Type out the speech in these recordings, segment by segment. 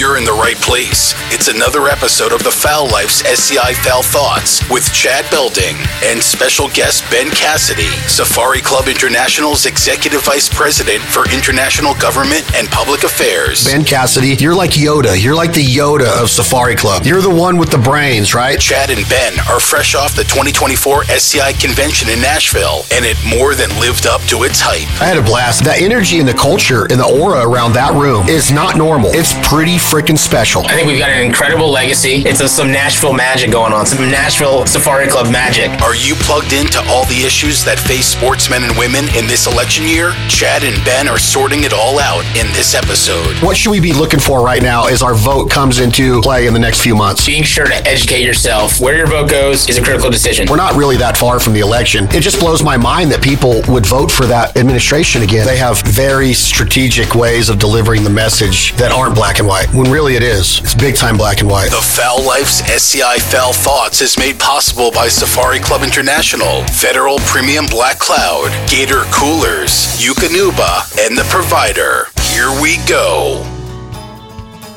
You're in the right place. It's another episode of the Fowl Life's SCI Fowl Thoughts with Chad Belding and special guest Ben Cassidy, Safari Club International's Executive Vice President for International Government and Public Affairs. Ben Cassidy, you're like Yoda. You're like the Yoda of Safari Club. You're the one with the brains, right? Chad and Ben are fresh off the 2024 SCI convention in Nashville, and it more than lived up to its hype. I had a blast. That energy and the culture and the aura around that room is not normal. It's pretty freaking special. I think we've got an incredible legacy. It's a, some Nashville magic going on, some Nashville Safari Club magic. Are you plugged into all the issues that face sportsmen and women in this election year? Chad and Ben are sorting it all out in this episode. What should we be looking for right now as our vote comes into play in the next few months? Being sure to educate yourself. Where your vote goes is a critical decision. We're not really that far from the election. It just blows my mind that people would vote for that administration again. They have very strategic ways of delivering the message that aren't black and white, when really it is. It's big time black and white. The Fowl Life's SCI Fowl Thoughts is made possible by Safari Club International, Federal Premium Black Cloud, Gator Coolers, Yukonuba, and The Provider. Here we go.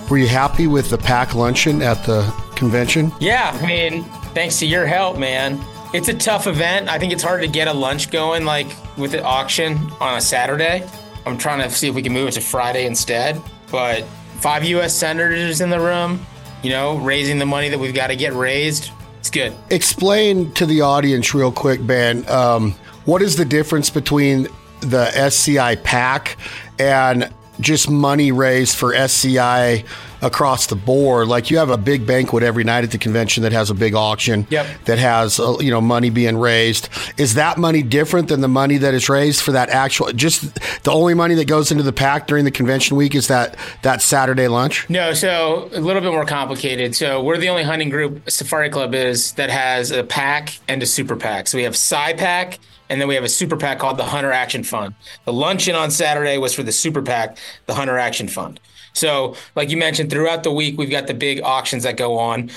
Were you happy with the PAC luncheon at the convention? Yeah, I mean, thanks to your help, man. It's a tough event. I think it's hard to get a lunch going like with the auction on a Saturday. I'm trying to see if we can move it to Friday instead. But five U.S. senators in the room, you know, raising the money that we've got to get raised. It's good. Explain to the audience real quick, Ben. Um, what is the difference between the SCI PAC and just money raised for SCI across the board. Like you have a big banquet every night at the convention that has a big auction Yep. that has uh, you know money being raised. Is that money different than the money that is raised for that actual? Just the only money that goes into the PAC during the convention week is that that Saturday lunch. No, so a little bit more complicated. So we're the only hunting group Safari Club is that has a PAC and a super PAC. So we have SCI PAC and then we have a super PAC called the Hunter Action Fund. The luncheon on Saturday was for the super PAC, the Hunter Action Fund. So, like you mentioned, throughout the week we've got the big auctions that go on,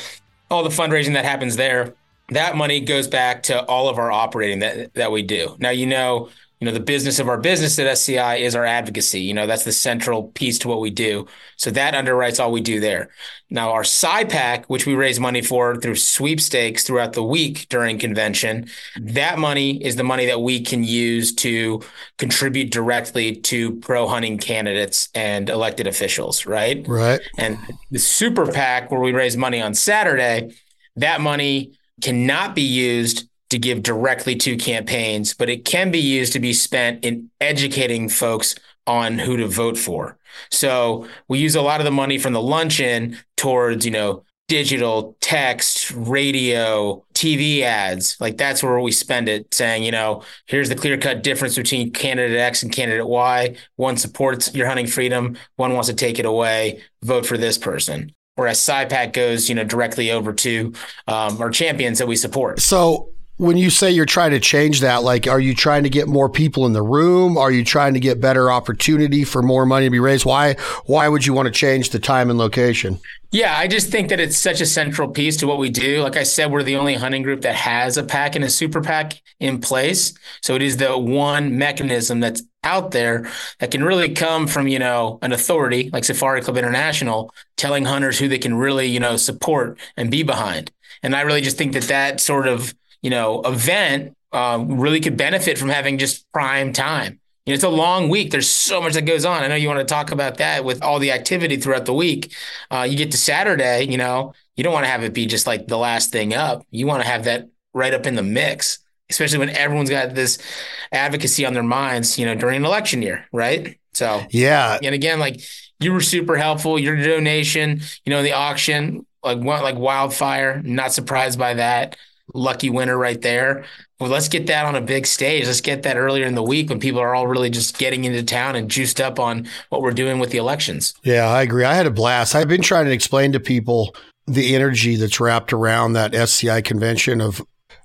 all the fundraising that happens there. That money goes back to all of our operating that that we do. Now, you know, you know the business of our business at SCI is our advocacy. You know, that's the central piece to what we do. So that underwrites all we do there. Now, our PAC, which we raise money for through sweepstakes throughout the week during convention, mm-hmm. that money is the money that we can use to contribute directly to pro hunting candidates and elected officials, right? Right. And the super PAC, where we raise money on Saturday, that money cannot be used to give directly to campaigns, but it can be used to be spent in educating folks on who to vote for. So we use a lot of the money from the luncheon towards, you know, digital, text, radio, TV ads. Like that's where we spend it saying, you know, here's the clear cut difference between candidate X and candidate Y. One supports your hunting freedom, one wants to take it away. Vote for this person. Whereas SciPac goes, you know, directly over to um, our champions that we support. So when you say you're trying to change that, like, are you trying to get more people in the room? Are you trying to get better opportunity for more money to be raised? Why? Why would you want to change the time and location? Yeah, I just think that it's such a central piece to what we do. Like I said, we're the only hunting group that has a PAC and a super PAC in place. So it is the one mechanism that's out there that can really come from, you know, an authority like Safari Club International telling hunters who they can really, you know, support and be behind. And I really just think that that sort of, you know, event uh, really could benefit from having just prime time. You know, it's a long week. There's so much that goes on. I know you want to talk about that with all the activity throughout the week. Uh, you get to Saturday, you know, you don't want to have it be just like the last thing up. You want to have that right up in the mix, especially when everyone's got this advocacy on their minds, you know, during an election year, right? So, Yeah. and again, like you were super helpful. Your donation, you know, the auction, like went like wildfire. Not surprised by that. Lucky winner right there. Well, let's get that on a big stage. Let's get that earlier in the week when people are all really just getting into town and juiced up on what we're doing with the elections. Yeah, I agree. I had a blast. I've been trying to explain to people the energy that's wrapped around that SCI convention of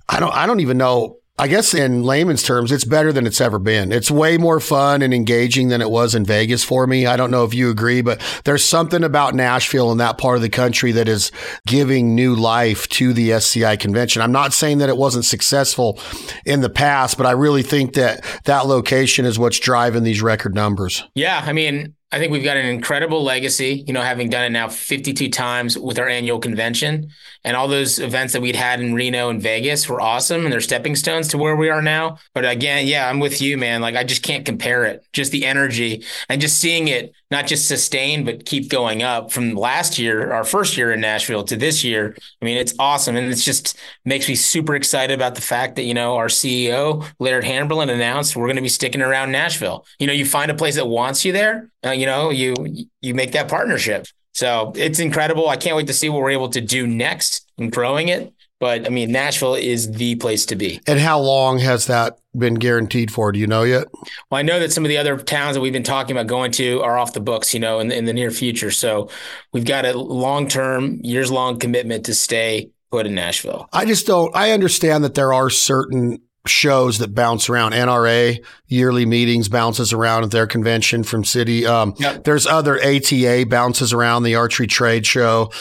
I don't I don't even know I guess in layman's terms, it's better than it's ever been. It's way more fun and engaging than it was in Vegas for me. I don't know if you agree, but there's something about Nashville and that part of the country that is giving new life to the SCI convention. I'm not saying that it wasn't successful in the past, but I really think that that location is what's driving these record numbers. Yeah, I mean, I think we've got an incredible legacy, you know, having done it now 52 times with our annual convention. And all those events that we'd had in Reno and Vegas were awesome and they're stepping stones to where we are now. But again, yeah, I'm with you, man. Like I just can't compare it. Just the energy and just seeing it not just sustain, but keep going up from last year, our first year in Nashville to this year. I mean, it's awesome. And it's just makes me super excited about the fact that, you know, our CEO, Laird Hamberlin, announced we're going to be sticking around Nashville. You know, you find a place that wants you there, uh, you know, you you make that partnership. So it's incredible. I can't wait to see what we're able to do next in growing it. But I mean, Nashville is the place to be. And how long has that been guaranteed for? Do you know yet? Well, I know that some of the other towns that we've been talking about going to are off the books, you know, in, in the near future. So we've got a long term, years long commitment to stay put in Nashville. I just don't, I understand that there are certain shows that bounce around. NRA yearly meetings bounces around at their convention from city. Um, yep. There's other ATA bounces around the archery trade show.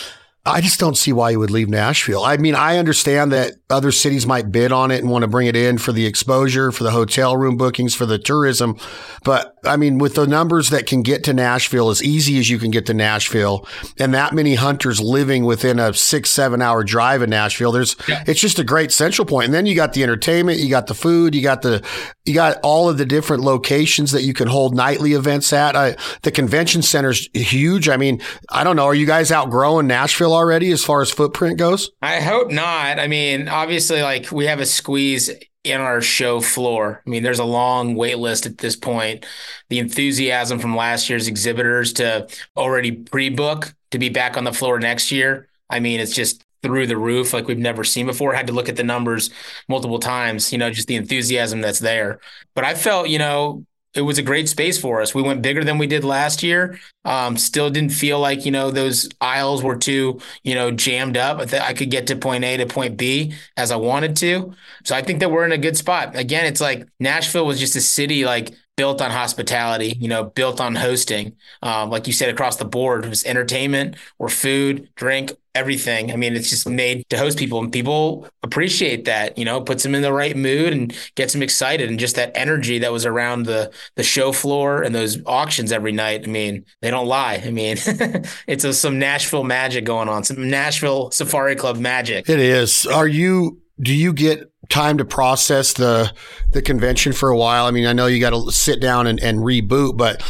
I just don't see why you would leave Nashville. I mean, I understand that other cities might bid on it and want to bring it in for the exposure, for the hotel room bookings, for the tourism. But I mean, with the numbers that can get to Nashville as easy as you can get to Nashville and that many hunters living within a six, seven hour drive in Nashville, there's, yeah. it's just a great central point. And then you got the entertainment, you got the food, you got the, you got all of the different locations that you can hold nightly events at. The convention center's huge. I mean, I don't know. Are you guys outgrowing Nashville? already as far as footprint goes? I hope not. I mean, obviously, like we have a squeeze in our show floor. I mean, there's a long wait list at this point. The enthusiasm from last year's exhibitors to already pre-book to be back on the floor next year. I mean, it's just through the roof like we've never seen before. Had to look at the numbers multiple times, you know, just the enthusiasm that's there. But I felt, you know, it was a great space for us. We went bigger than we did last year. Um, still didn't feel like you know those aisles were too you know jammed up. I could get to point A to point B as I wanted to. So I think that we're in a good spot. Again, it's like Nashville was just a city like built on hospitality, you know, built on hosting. Um, like you said, across the board, it was entertainment or food, drink, everything. I mean, it's just made to host people, and people appreciate that. You know, puts them in the right mood and gets them excited, and just that energy that was around the the show floor and those auctions every night. I mean, they don't lie. I mean, it's a, some Nashville magic going on, some Nashville Safari Club magic. It is. Are you? Do you get time to process the the convention for a while? I mean, I know you got to sit down and, and reboot, but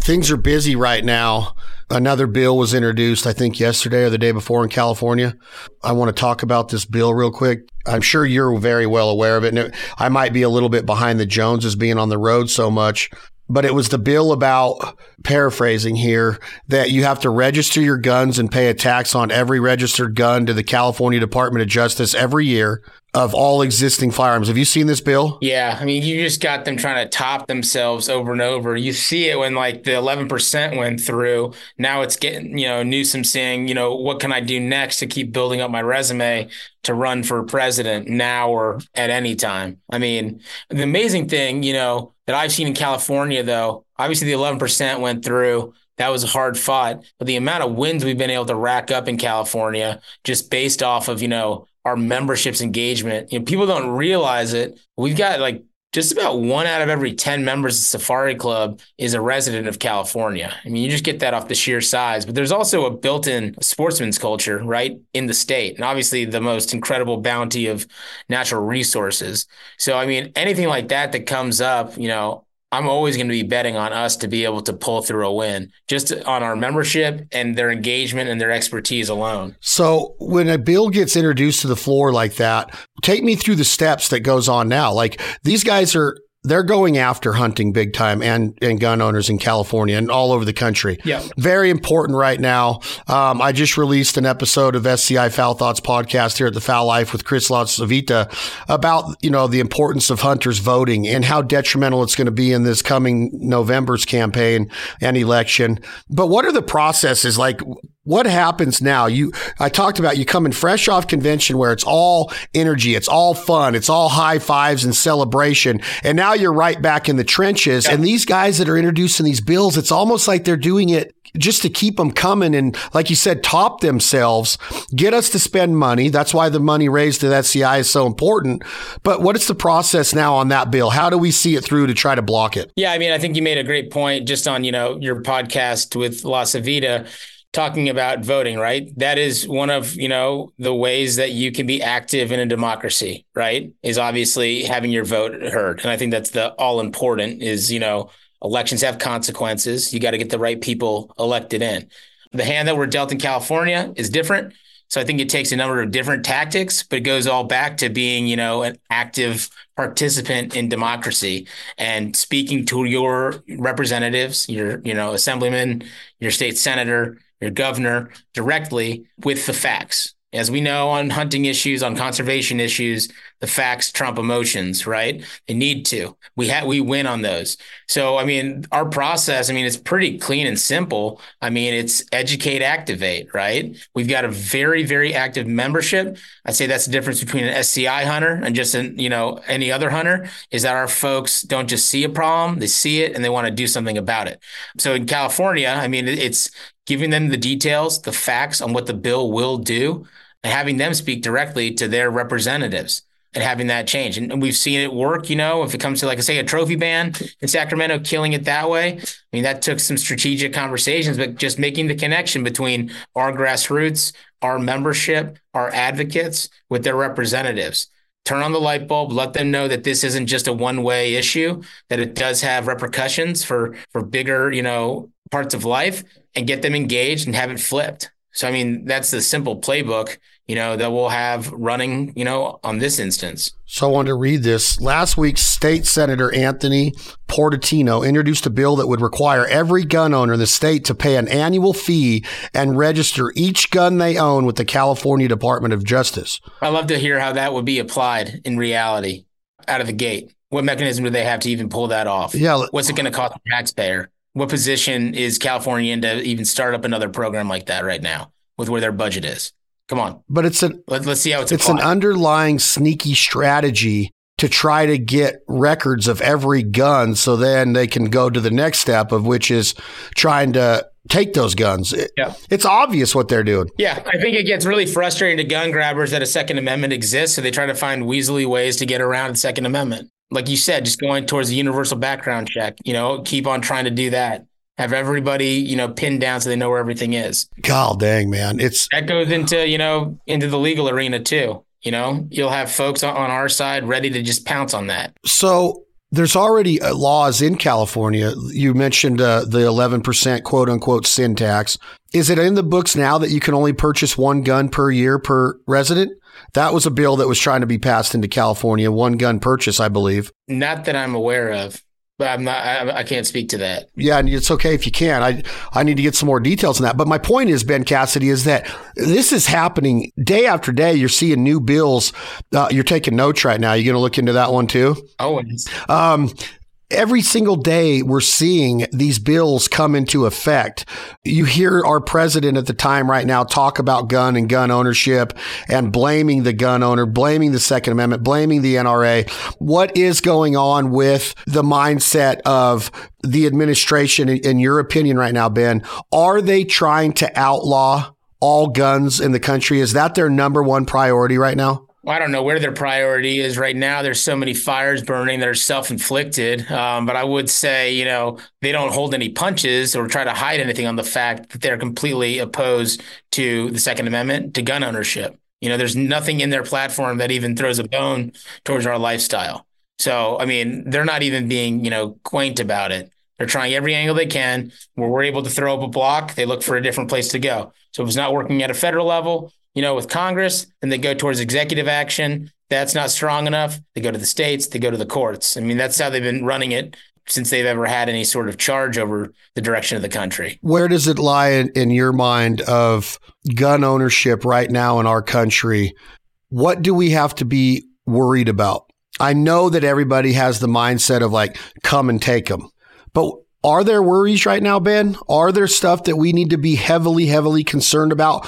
things are busy right now. Another bill was introduced, I think, yesterday or the day before in California. I want to talk about this bill real quick. I'm sure you're very well aware of it. And it, I might be a little bit behind the Joneses being on the road so much, but it was the bill about paraphrasing here that you have to register your guns and pay a tax on every registered gun to the California Department of Justice every year of all existing firearms. Have you seen this bill? Yeah. I mean, you just got them trying to top themselves over and over. You see it when like the 11% went through. Now it's getting, you know, Newsom saying, you know, what can I do next to keep building up my resume to run for president now or at any time? I mean, the amazing thing, you know, that I've seen in California, though, obviously the 11% went through. That was a hard fought. But the amount of wins we've been able to rack up in California just based off of, you know, our memberships engagement. You know, people don't realize it. We've got like just about one out of every 10 members of Safari Club is a resident of California. I mean, you just get that off the sheer size, but there's also a built in sportsman's culture, right, in the state. And obviously, the most incredible bounty of natural resources. So, I mean, anything like that that comes up, you know, I'm always going to be betting on us to be able to pull through a win just on our membership and their engagement and their expertise alone. So when a bill gets introduced to the floor like that, take me through the steps that goes on now. Like these guys are they're going after hunting big time and, and gun owners in California and all over the country. Yeah. Very important right now. Um, I just released an episode of SCI Fowl Thoughts podcast here at the Fowl Life with Chris Latsavita about, you know, the importance of hunters voting and how detrimental it's going to be in this coming November's campaign and election. But what are the processes like? What happens now? You, I talked about you coming fresh off convention where it's all energy, it's all fun, it's all high fives and celebration. And now you're right back in the trenches. Yeah. And these guys that are introducing these bills, it's almost like they're doing it just to keep them coming and, like you said, top themselves, get us to spend money. That's why the money raised to that CI is so important. But what is the process now on that bill? How do we see it through to try to block it? Yeah, I mean, I think you made a great point just on, you know, your podcast with La Savita talking about voting, right? That is one of, you know, the ways that you can be active in a democracy, right? Is obviously having your vote heard. And I think that's the all important is, you know, elections have consequences. You got to get the right people elected in. The hand that we're dealt in California is different. So I think it takes a number of different tactics, but it goes all back to being, you know, an active participant in democracy and speaking to your representatives, your, you know, assemblyman, your state senator, your governor directly with the facts. As we know on hunting issues, on conservation issues, the facts trump emotions, right? They need to. We have we win on those. So I mean, our process, I mean, it's pretty clean and simple. I mean, it's educate, activate, right? We've got a very, very active membership. I'd say that's the difference between an SCI hunter and just an, you know, any other hunter, is that our folks don't just see a problem, they see it and they want to do something about it. So in California, I mean, it's giving them the details, the facts on what the bill will do, and having them speak directly to their representatives and having that change. And we've seen it work, you know, if it comes to like say a trophy ban in Sacramento, killing it that way. I mean, that took some strategic conversations, but just making the connection between our grassroots, our membership, our advocates with their representatives. Turn on the light bulb, let them know that this isn't just a one-way issue, that it does have repercussions for for bigger, you know, parts of life and get them engaged and have it flipped. So, I mean, that's the simple playbook, you know, that we'll have running, you know, on this instance. So I wanted to read this. Last week, State Senator Anthony Portantino introduced a bill that would require every gun owner in the state to pay an annual fee and register each gun they own with the California Department of Justice. I'd love to hear how that would be applied in reality out of the gate. What mechanism do they have to even pull that off? Yeah. What's it going to cost the taxpayer? What position is California in to even start up another program like that right now with where their budget is? Come on. But it's an Let, us see how it's it's applied. an underlying sneaky strategy to try to get records of every gun so then they can go to the next step of which is trying to take those guns. Yeah. It's obvious what they're doing. Yeah, I think it gets really frustrating to gun grabbers that a Second Amendment exists, so they try to find weaselly ways to get around the Second Amendment like you said, just going towards the universal background check, you know, keep on trying to do that. Have everybody, you know, pinned down so they know where everything is. God dang, man. It's that goes into, you know, into the legal arena too. You know, you'll have folks on our side ready to just pounce on that. So there's already uh, laws in California. You mentioned uh, the 11% quote unquote sin tax. Is it in the books now that you can only purchase one gun per year per resident? That was a bill that was trying to be passed into California, one gun purchase, I believe. Not that I'm aware of. But I'm not. I, I, can't speak to that. Yeah, and it's okay if you can. I I need to get some more details on that. But my point is, Ben Cassidy, is that this is happening day after day. You're seeing new bills. Uh, you're taking notes right now. You're going to look into that one too? Always. Um, every single day we're seeing these bills come into effect. You hear our president at the time right now talk about gun and gun ownership and blaming the gun owner, blaming the Second Amendment, blaming the NRA. What is going on with the mindset of the administration, in your opinion, right now, Ben? Are they trying to outlaw all guns in the country? Is that their number one priority right now? I don't know where their priority is right now. There's so many fires burning that are self-inflicted. Um, but I would say, you know, they don't hold any punches or try to hide anything on the fact that they're completely opposed to the Second Amendment, to gun ownership. You know, there's nothing in their platform that even throws a bone towards our lifestyle. So, I mean, they're not even being, you know, quaint about it. They're trying every angle they can. Where we're able to throw up a block, they look for a different place to go. So if it's not working at a federal level, you know, with Congress, then they go towards executive action. That's not strong enough. They go to the states, they go to the courts. I mean, that's how they've been running it since they've ever had any sort of charge over the direction of the country. Where does it lie in, in your mind of gun ownership right now in our country? What do we have to be worried about? I know that everybody has the mindset of like, come and take them. But are there worries right now, Ben? Are there stuff that we need to be heavily, heavily concerned about?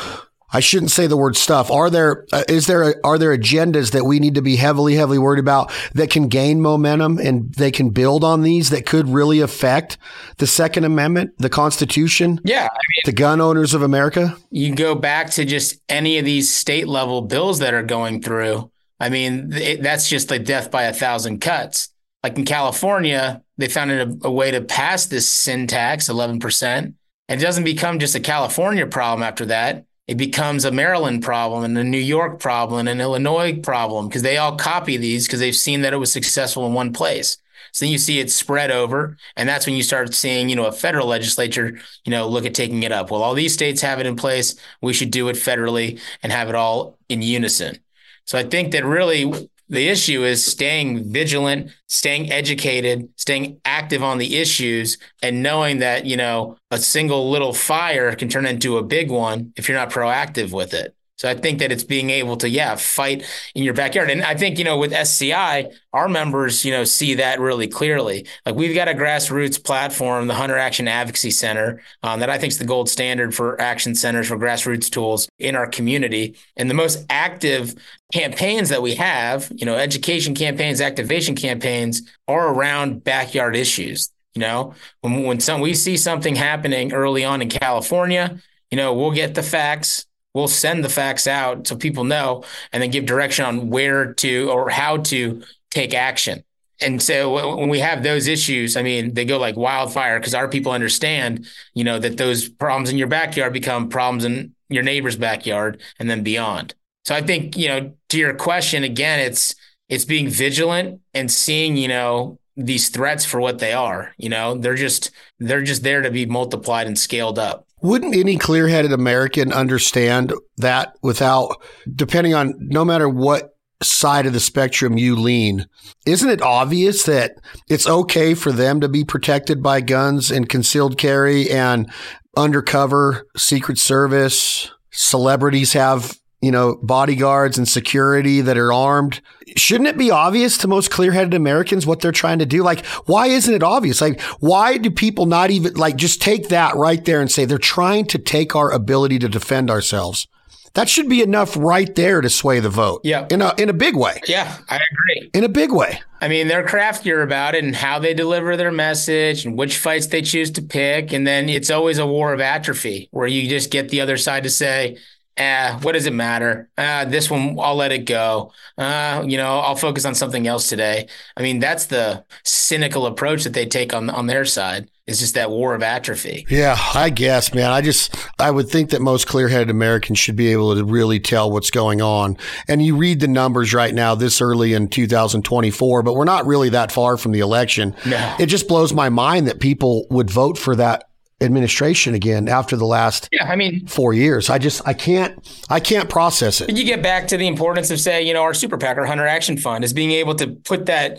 I shouldn't say the word stuff. Are there uh, is there are there agendas that we need to be heavily heavily worried about that can gain momentum and they can build on these that could really affect the Second Amendment, the Constitution? Yeah, I mean, the gun owners of America. You go back to just any of these state level bills that are going through. I mean, it, that's just like death by a thousand cuts. Like in California, they found a, a way to pass this sin tax, eleven percent, and it doesn't become just a California problem after that it becomes a Maryland problem and a New York problem and an Illinois problem because they all copy these because they've seen that it was successful in one place. So then you see it spread over, and that's when you start seeing, you know, a federal legislature, you know, look at taking it up. Well, all these states have it in place. We should do it federally and have it all in unison. So I think that really the issue is staying vigilant, staying educated, staying active on the issues, and knowing that, you know, a single little fire can turn into a big one if you're not proactive with it. So I think that it's being able to, yeah, fight in your backyard. And I think, you know, with SCI, our members, you know, see that really clearly. Like we've got a grassroots platform, the Hunter Action Advocacy Center, um, that I think is the gold standard for action centers for grassroots tools in our community. And the most active campaigns that we have, you know, education campaigns, activation campaigns are around backyard issues. You know, when, when some we see something happening early on in California, you know, we'll get the facts we'll send the facts out so people know and then give direction on where to or how to take action. And so when we have those issues, I mean, they go like wildfire because our people understand, you know, that those problems in your backyard become problems in your neighbor's backyard and then beyond. So I think, you know, to your question again, it's it's being vigilant and seeing, you know, these threats for what they are. You know, they're just they're just there to be multiplied and scaled up. Wouldn't any clear headed American understand that without, depending on no matter what side of the spectrum you lean, isn't it obvious that it's okay for them to be protected by guns and concealed carry and undercover Secret Service? Celebrities have you know, bodyguards and security that are armed. Shouldn't it be obvious to most clear headed Americans what they're trying to do? Like, why isn't it obvious? Like, why do people not even like just take that right there and say they're trying to take our ability to defend ourselves? That should be enough right there to sway the vote. Yeah. In a in a big way. Yeah, I agree. In a big way. I mean, they're craftier about it and how they deliver their message and which fights they choose to pick. And then it's always a war of atrophy where you just get the other side to say, eh, what does it matter? Uh, this one, I'll let it go. Uh, you know, I'll focus on something else today. I mean, that's the cynical approach that they take on on their side. It's just that war of atrophy. Yeah, I guess, man. I just I would think that most clear-headed Americans should be able to really tell what's going on. And you read the numbers right now, this early in 2024, but we're not really that far from the election. No. It just blows my mind that people would vote for that administration again after the last yeah i mean four years. I just i can't i can't process it. You get back to the importance of say you know our super pac our hunter action fund is being able to put that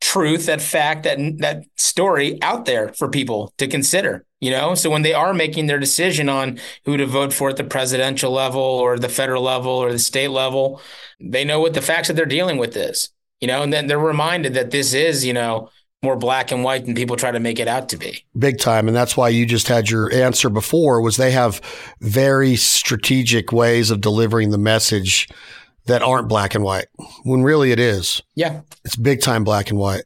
truth that fact that that story out there for people to consider you know? So when they are making their decision on who to vote for at the presidential level or the federal level or the state level they know what the facts that they're dealing with is you know? And then they're reminded that this is you know more black and white than people try to make it out to be. Big time. And that's why you just had your answer before was they have very strategic ways of delivering the message that aren't black and white when really it is. Yeah. It's big time black and white.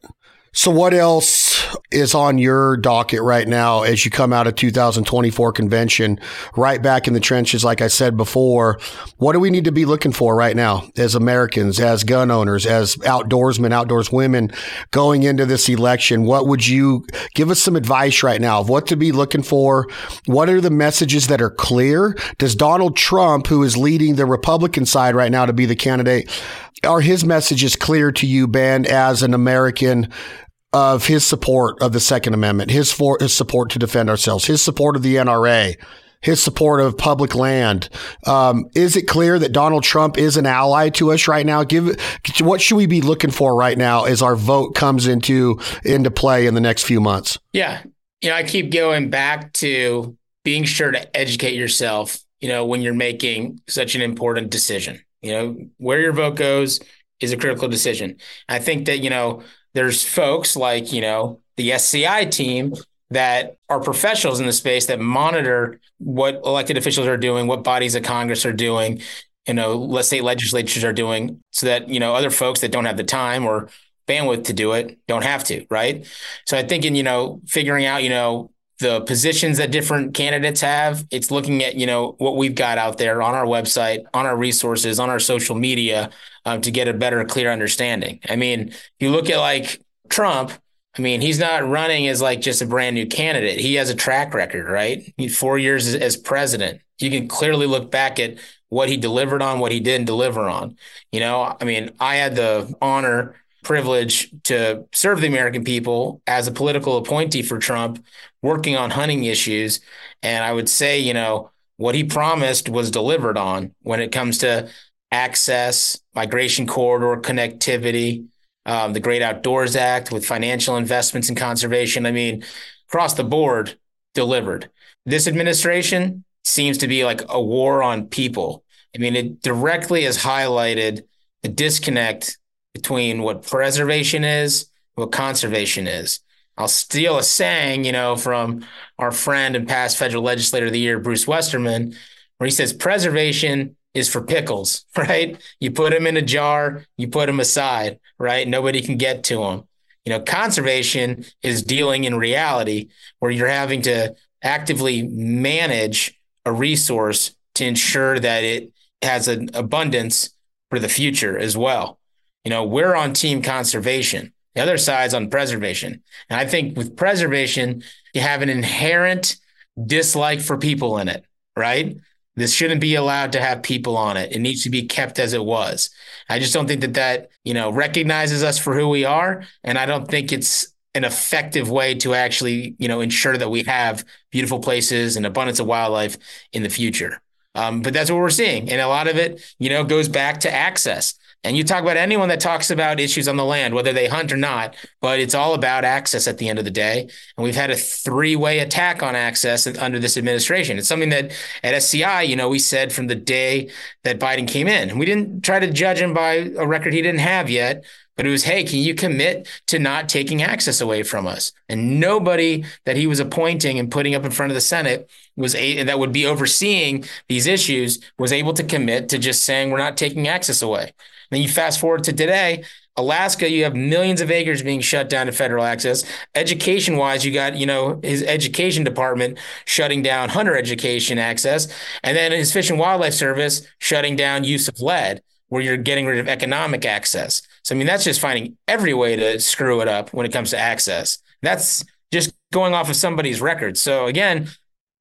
So what else is on your docket right now as you come out of 2024 convention, right back in the trenches, like I said before? What do we need to be looking for right now as Americans, as gun owners, as outdoorsmen, outdoors women going into this election? What would you give us some advice right now of what to be looking for? What are the messages that are clear? Does Donald Trump, who is leading the Republican side right now to be the candidate, are his messages clear to you, Ben, as an American of his support of the Second Amendment, his, for, his support to defend ourselves, his support of the NRA, his support of public land. Um, is it clear that Donald Trump is an ally to us right now? Give what should we be looking for right now as our vote comes into into play in the next few months? Yeah, you know, I keep going back to being sure to educate yourself. You know, when you're making such an important decision, you know, where your vote goes is a critical decision. I think that you know there's folks like, you know, the SCI team that are professionals in the space that monitor what elected officials are doing, what bodies of Congress are doing, you know, let's say legislatures are doing, so that you know other folks that don't have the time or bandwidth to do it don't have to, right? So I think in you know figuring out you know the positions that different candidates have. It's looking at you know what we've got out there on our website, on our resources, on our social media um, to get a better, clear understanding. I mean, you look at like Trump. I mean, he's not running as like just a brand new candidate. He has a track record, right? four years as, as president. You can clearly look back at what he delivered on, what he didn't deliver on. You know, I mean, I had the honor privilege to serve the American people as a political appointee for Trump, working on hunting issues. And I would say, you know, what he promised was delivered on when it comes to access, migration corridor connectivity, um, the Great Outdoors Act with financial investments in conservation. I mean, across the board, delivered. This administration seems to be like a war on people. I mean, it directly has highlighted the disconnect between what preservation is, what conservation is. I'll steal a saying, you know, from our friend and past federal legislator of the year, Bruce Westerman, where he says preservation is for pickles, right? You put them in a jar, you put them aside, right? Nobody can get to them. You know, conservation is dealing in reality where you're having to actively manage a resource to ensure that it has an abundance for the future as well. You know, we're on team conservation. The other side's on preservation. And I think with preservation, you have an inherent dislike for people in it, right? This shouldn't be allowed to have people on it. It needs to be kept as it was. I just don't think that that, you know, recognizes us for who we are. And I don't think it's an effective way to actually, you know, ensure that we have beautiful places and abundance of wildlife in the future. Um, but that's what we're seeing. And a lot of it, you know, goes back to access. And you talk about anyone that talks about issues on the land, whether they hunt or not, but it's all about access at the end of the day. And we've had a three way attack on access under this administration. It's something that at SCI, you know, we said from the day that Biden came in, and we didn't try to judge him by a record he didn't have yet. But it was, hey, can you commit to not taking access away from us? And nobody that he was appointing and putting up in front of the Senate was a, that would be overseeing these issues was able to commit to just saying we're not taking access away. And then you fast forward to today, Alaska, you have millions of acres being shut down to federal access. Education wise, you got, you know, his education department shutting down hunter education access. And then his Fish and Wildlife Service shutting down use of lead, where you're getting rid of economic access. So, I mean, that's just finding every way to screw it up when it comes to access. That's just going off of somebody's record. So, again,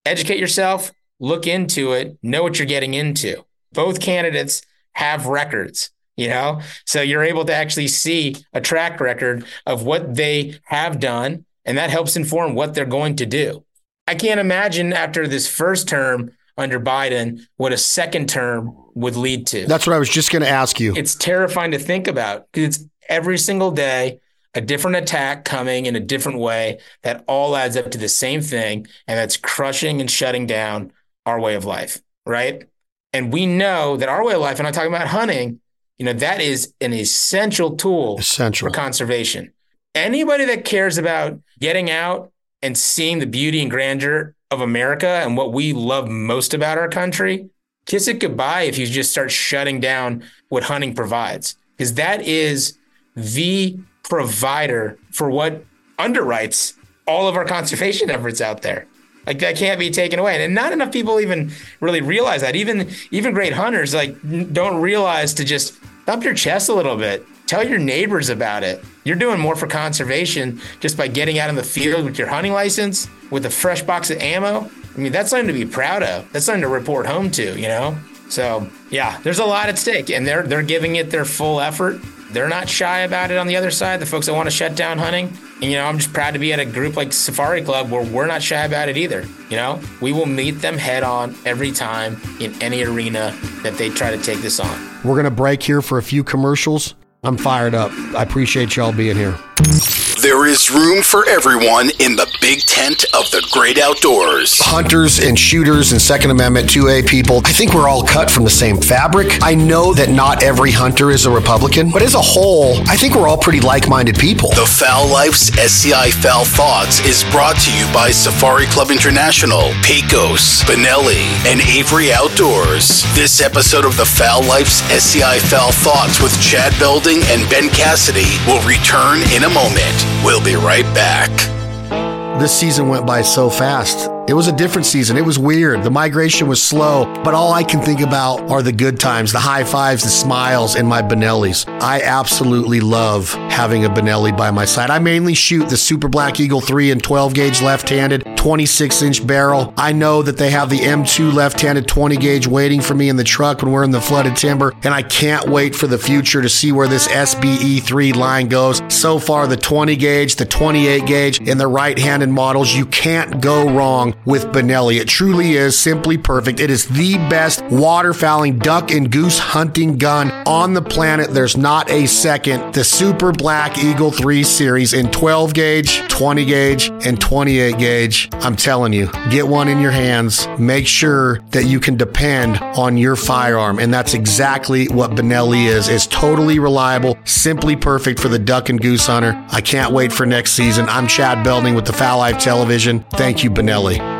educate yourself, look into it, know what you're getting into. Both candidates have records you know? So you're able to actually see a track record of what they have done and that helps inform what they're going to do. I can't imagine after this first term under biden what a second term would lead to. That's what i was just going to ask you. It's terrifying to think about because it's every single day a different attack coming in a different way that all adds up to the same thing and that's crushing and shutting down our way of life right? And we know that our way of life and i'm talking about hunting you know, that is an essential tool essential. for conservation. Anybody that cares about getting out and seeing the beauty and grandeur of America and what we love most about our country, kiss it goodbye if you just start shutting down what hunting provides. Because that is the provider for what underwrites all of our conservation efforts out there. Like that can't be taken away. And not enough people even really realize that. Even even great hunters like don't realize to just thump your chest a little bit. Tell your neighbors about it. You're doing more for conservation just by getting out in the field with your hunting license, with a fresh box of ammo. I mean, that's something to be proud of. That's something to report home to, you know? So yeah, there's a lot at stake and they're they're giving it their full effort. They're not shy about it on the other side, the folks that want to shut down hunting. And, you know, I'm just proud to be at a group like Safari Club where we're not shy about it either. You know, we will meet them head on every time in any arena that they try to take this on. We're going to break here for a few commercials. I'm fired up. I appreciate y'all being here. There is room for everyone in the big tent of the great outdoors. Hunters and shooters and Second Amendment 2A people, I think we're all cut from the same fabric. I know that not every hunter is a Republican, but as a whole, I think we're all pretty like minded people. The Fowl Life's SCI Fowl Thoughts is brought to you by Safari Club International, Pecos, Benelli, and Avery Outdoors. This episode of the Fowl Life's SCI Fowl Thoughts with Chad Belding and Ben Cassidy will return in a moment. We'll be right back. This season went by so fast. It was a different season. It was weird. The migration was slow, but all I can think about are the good times, the high fives, the smiles, and my Benellis. I absolutely love having a Benelli by my side. I mainly shoot the Super Black Eagle 3 and 12 gauge left handed, 26 inch barrel. I know that they have the M2 left handed 20 gauge waiting for me in the truck when we're in the flooded timber, and I can't wait for the future to see where this SBE 3 line goes. So far, the 20 gauge, the 28 gauge, and the right handed models, you can't go wrong with Benelli. It truly is simply perfect. It is the best waterfowling duck and goose hunting gun on the planet. There's not a second. The Super Black Eagle 3 series in 12 gauge, 20 gauge, and 28 gauge. I'm telling you, get one in your hands. Make sure that you can depend on your firearm. And that's exactly what Benelli is. It's totally reliable, simply perfect for the duck and goose hunter. I can't wait for next season. I'm Chad Belding with the Fowl Life Television. Thank you, Benelli.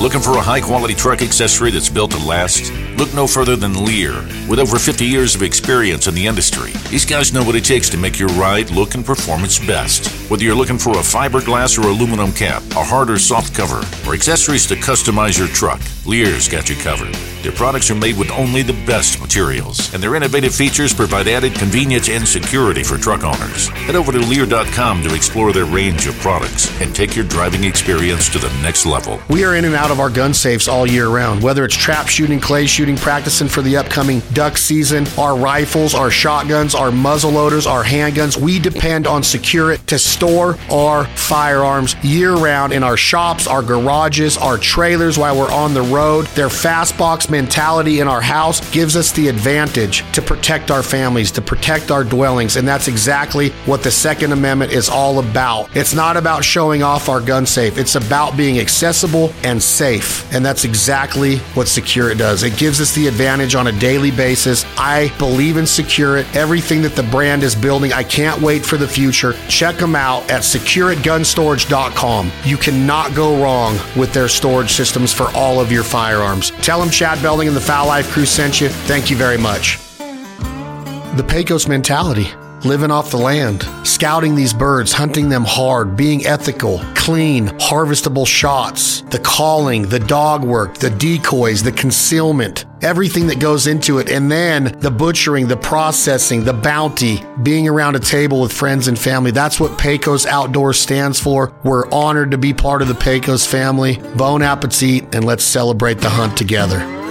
Looking for a high quality truck accessory that's built to last? Look no further than Leer. With over 50 years of experience in the industry, these guys know what it takes to make your ride look and perform its best. Whether you're looking for a fiberglass or aluminum cap, a hard or soft cover, or accessories to customize your truck, Leer's got you covered. Their products are made with only the best materials, and their innovative features provide added convenience and security for truck owners. Head over to Leer.com to explore their range of products and take your driving experience to the next level. We are in and out of our gun safes all year round, whether it's trap shooting, clay shooting, practicing for the upcoming duck season, our rifles, our shotguns, our muzzle loaders, our handguns. We depend on Secure it to store our firearms year round in our shops, our garages, our trailers while we're on the road. Their fast box mentality in our house gives us the advantage to protect our families, to protect our dwellings, and that's exactly what the Second Amendment is all about. It's not about showing off our gun safe, it's about being accessible and safe. And that's exactly what Secure It does. It gives us the advantage on a daily basis. I believe in Secure It, everything that the brand is building. I can't wait for the future. Check them out at secureitgunstorage.com. You cannot go wrong with their storage systems for all of your firearms. Tell them Chad Belding and the Fowl Life crew sent you. Thank you very much. The Pecos mentality living off the land, scouting these birds, hunting them hard, being ethical, clean, harvestable shots, the calling, the dog work, the decoys, the concealment, everything that goes into it. And then the butchering, the processing, the bounty, being around a table with friends and family. That's what Pecos Outdoors stands for. We're honored to be part of the Pecos family. Bon appetit, and let's celebrate the hunt together.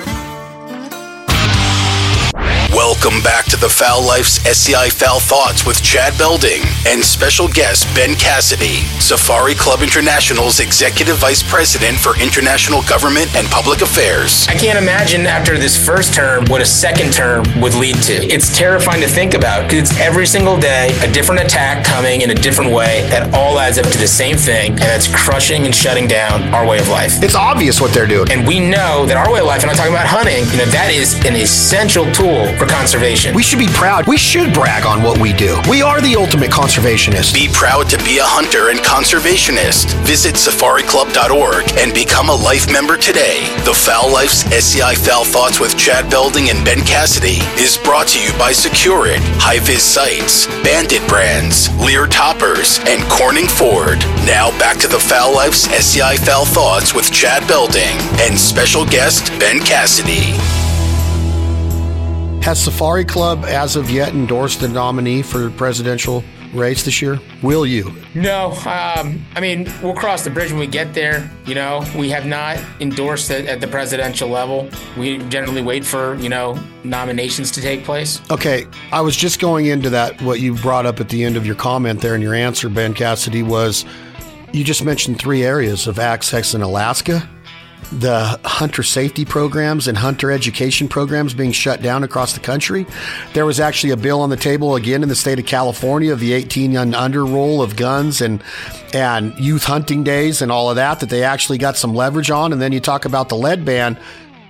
Welcome back to the Fowl Life's SCI Fowl Thoughts with Chad Belding and special guest Ben Cassidy, Safari Club International's Executive Vice President for International Government and Public Affairs. I can't imagine after this first term what a second term would lead to. It's terrifying to think about because it's every single day a different attack coming in a different way that all adds up to the same thing, and that's crushing and shutting down our way of life. It's obvious what they're doing. And we know that our way of life, and I'm talking about hunting, you know, that is an essential tool for conservation. We should be proud. We should brag on what we do. We are the ultimate conservationists. Be proud to be a hunter and conservationist. Visit safariclub.org and become a life member today. The Fowl Life's SCI Fowl Thoughts with Chad Belding and Ben Cassidy is brought to you by SecureIt, High Vis Sights, Banded Brands, Leer Toppers, and Corning Ford. Now back to the Fowl Life's SCI Fowl Thoughts with Chad Belding and special guest Ben Cassidy. Has Safari Club as of yet endorsed the nominee for the presidential race this year? Will you? No, um, I mean we'll cross the bridge when we get there. You know, we have not endorsed it at the presidential level. We generally wait for you know nominations to take place. Okay, I was just going into that. What you brought up at the end of your comment there, and your answer, Ben Cassidy, was you just mentioned three areas of access in Alaska. The hunter safety programs and hunter education programs being shut down across the country. There was actually a bill on the table again in the state of California of the 18 and under rule of guns and and youth hunting days and all of that that they actually got some leverage on. And then you talk about the lead ban.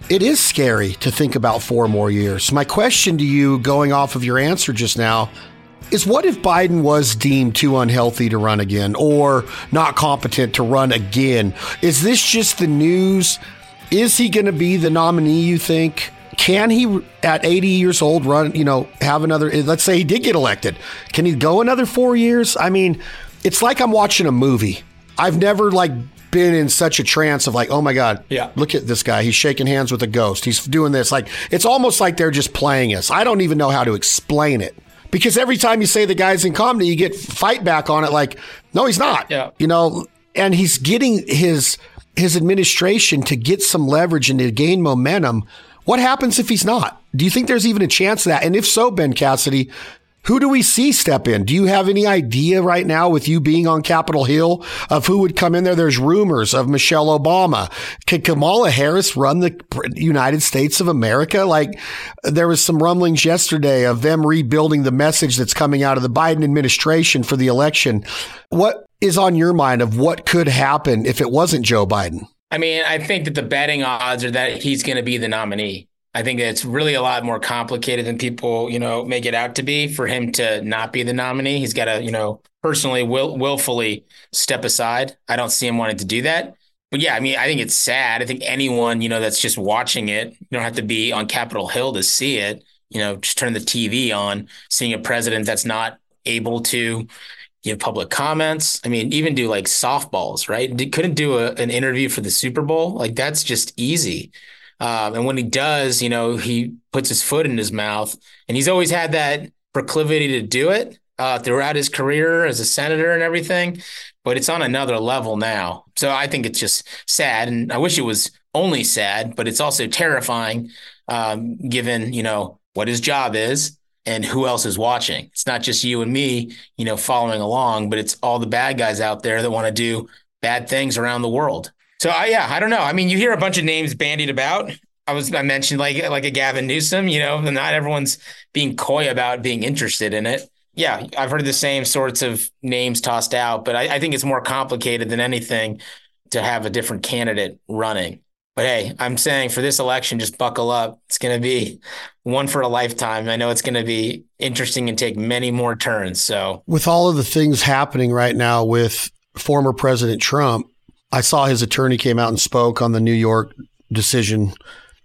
It is scary to think about four more years. My question to you, going off of your answer just now, is what if Biden was deemed too unhealthy to run again or not competent to run again? Is this just the news? Is he going to be the nominee, you think? Can he, at 80 years old, run, you know, have another, let's say he did get elected. Can he go another four years? I mean, it's like I'm watching a movie. I've never, like, been in such a trance of like, oh my God, yeah. look at this guy. He's shaking hands with a ghost. He's doing this. Like, it's almost like they're just playing us. I don't even know how to explain it because every time you say the guy's incompetent, you get fight back on it like, no, he's not. Yeah. You know, and he's getting his his administration to get some leverage and to gain momentum. What happens if he's not? Do you think there's even a chance of that? And if so, Ben Cassidy, who do we see step in? Do you have any idea right now with you being on Capitol Hill of who would come in there? There's rumors of Michelle Obama. Could Kamala Harris run the United States of America? Like there was some rumblings yesterday of them rebuilding the message that's coming out of the Biden administration for the election. What is on your mind of what could happen if it wasn't Joe Biden? I mean, I think that the betting odds are that he's going to be the nominee. I think it's really a lot more complicated than people, you know, make it out to be for him to not be the nominee. He's got to, you know, personally will willfully step aside. I don't see him wanting to do that. But yeah, I mean, I think it's sad. I think anyone, you know, that's just watching it, you don't have to be on Capitol Hill to see it. You know, just turn the TV on, seeing a president that's not able to give public comments. I mean, even do like softballs, right? Couldn't do a, an interview for the Super Bowl. Like that's just easy. Um, and when he does, you know, he puts his foot in his mouth, and he's always had that proclivity to do it uh, throughout his career as a senator and everything. But it's on another level now. So I think it's just sad, and I wish it was only sad, but it's also terrifying, um, given you know what his job is and who else is watching. It's not just you and me, you know, following along, but it's all the bad guys out there that want to do bad things around the world. So I, yeah, I don't know. I mean, you hear a bunch of names bandied about. I was I mentioned like like a Gavin Newsom, you know, not everyone's being coy about being interested in it. Yeah, I've heard the same sorts of names tossed out, but I, I think it's more complicated than anything to have a different candidate running. But hey, I'm saying for this election, just buckle up. It's going to be one for a lifetime. I know it's going to be interesting and take many more turns. So, with all of the things happening right now with former President Trump, I saw his attorney came out and spoke on the New York decision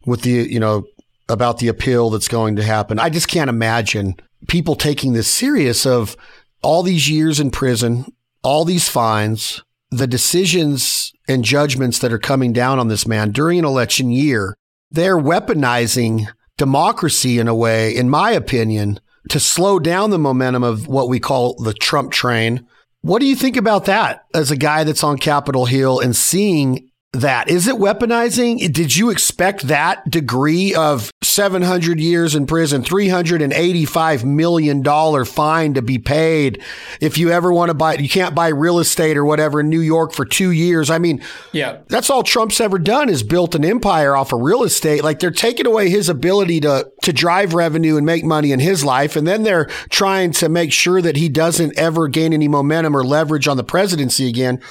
with the, you know, about the appeal that's going to happen. I just can't imagine people taking this serious of all these years in prison, all these fines, the decisions and judgments that are coming down on this man during an election year. They're weaponizing democracy in a way, in my opinion, to slow down the momentum of what we call the Trump train what do you think about that as a guy that's on Capitol Hill and seeing that? Is it weaponizing? Did you expect that degree of 700 years in prison, $385 million fine to be paid if you ever want to buy, you can't buy real estate or whatever in New York for two years? I mean, yeah, that's all Trump's ever done is built an empire off of real estate. Like they're taking away his ability to, to drive revenue and make money in his life. And then they're trying to make sure that he doesn't ever gain any momentum or leverage on the presidency again.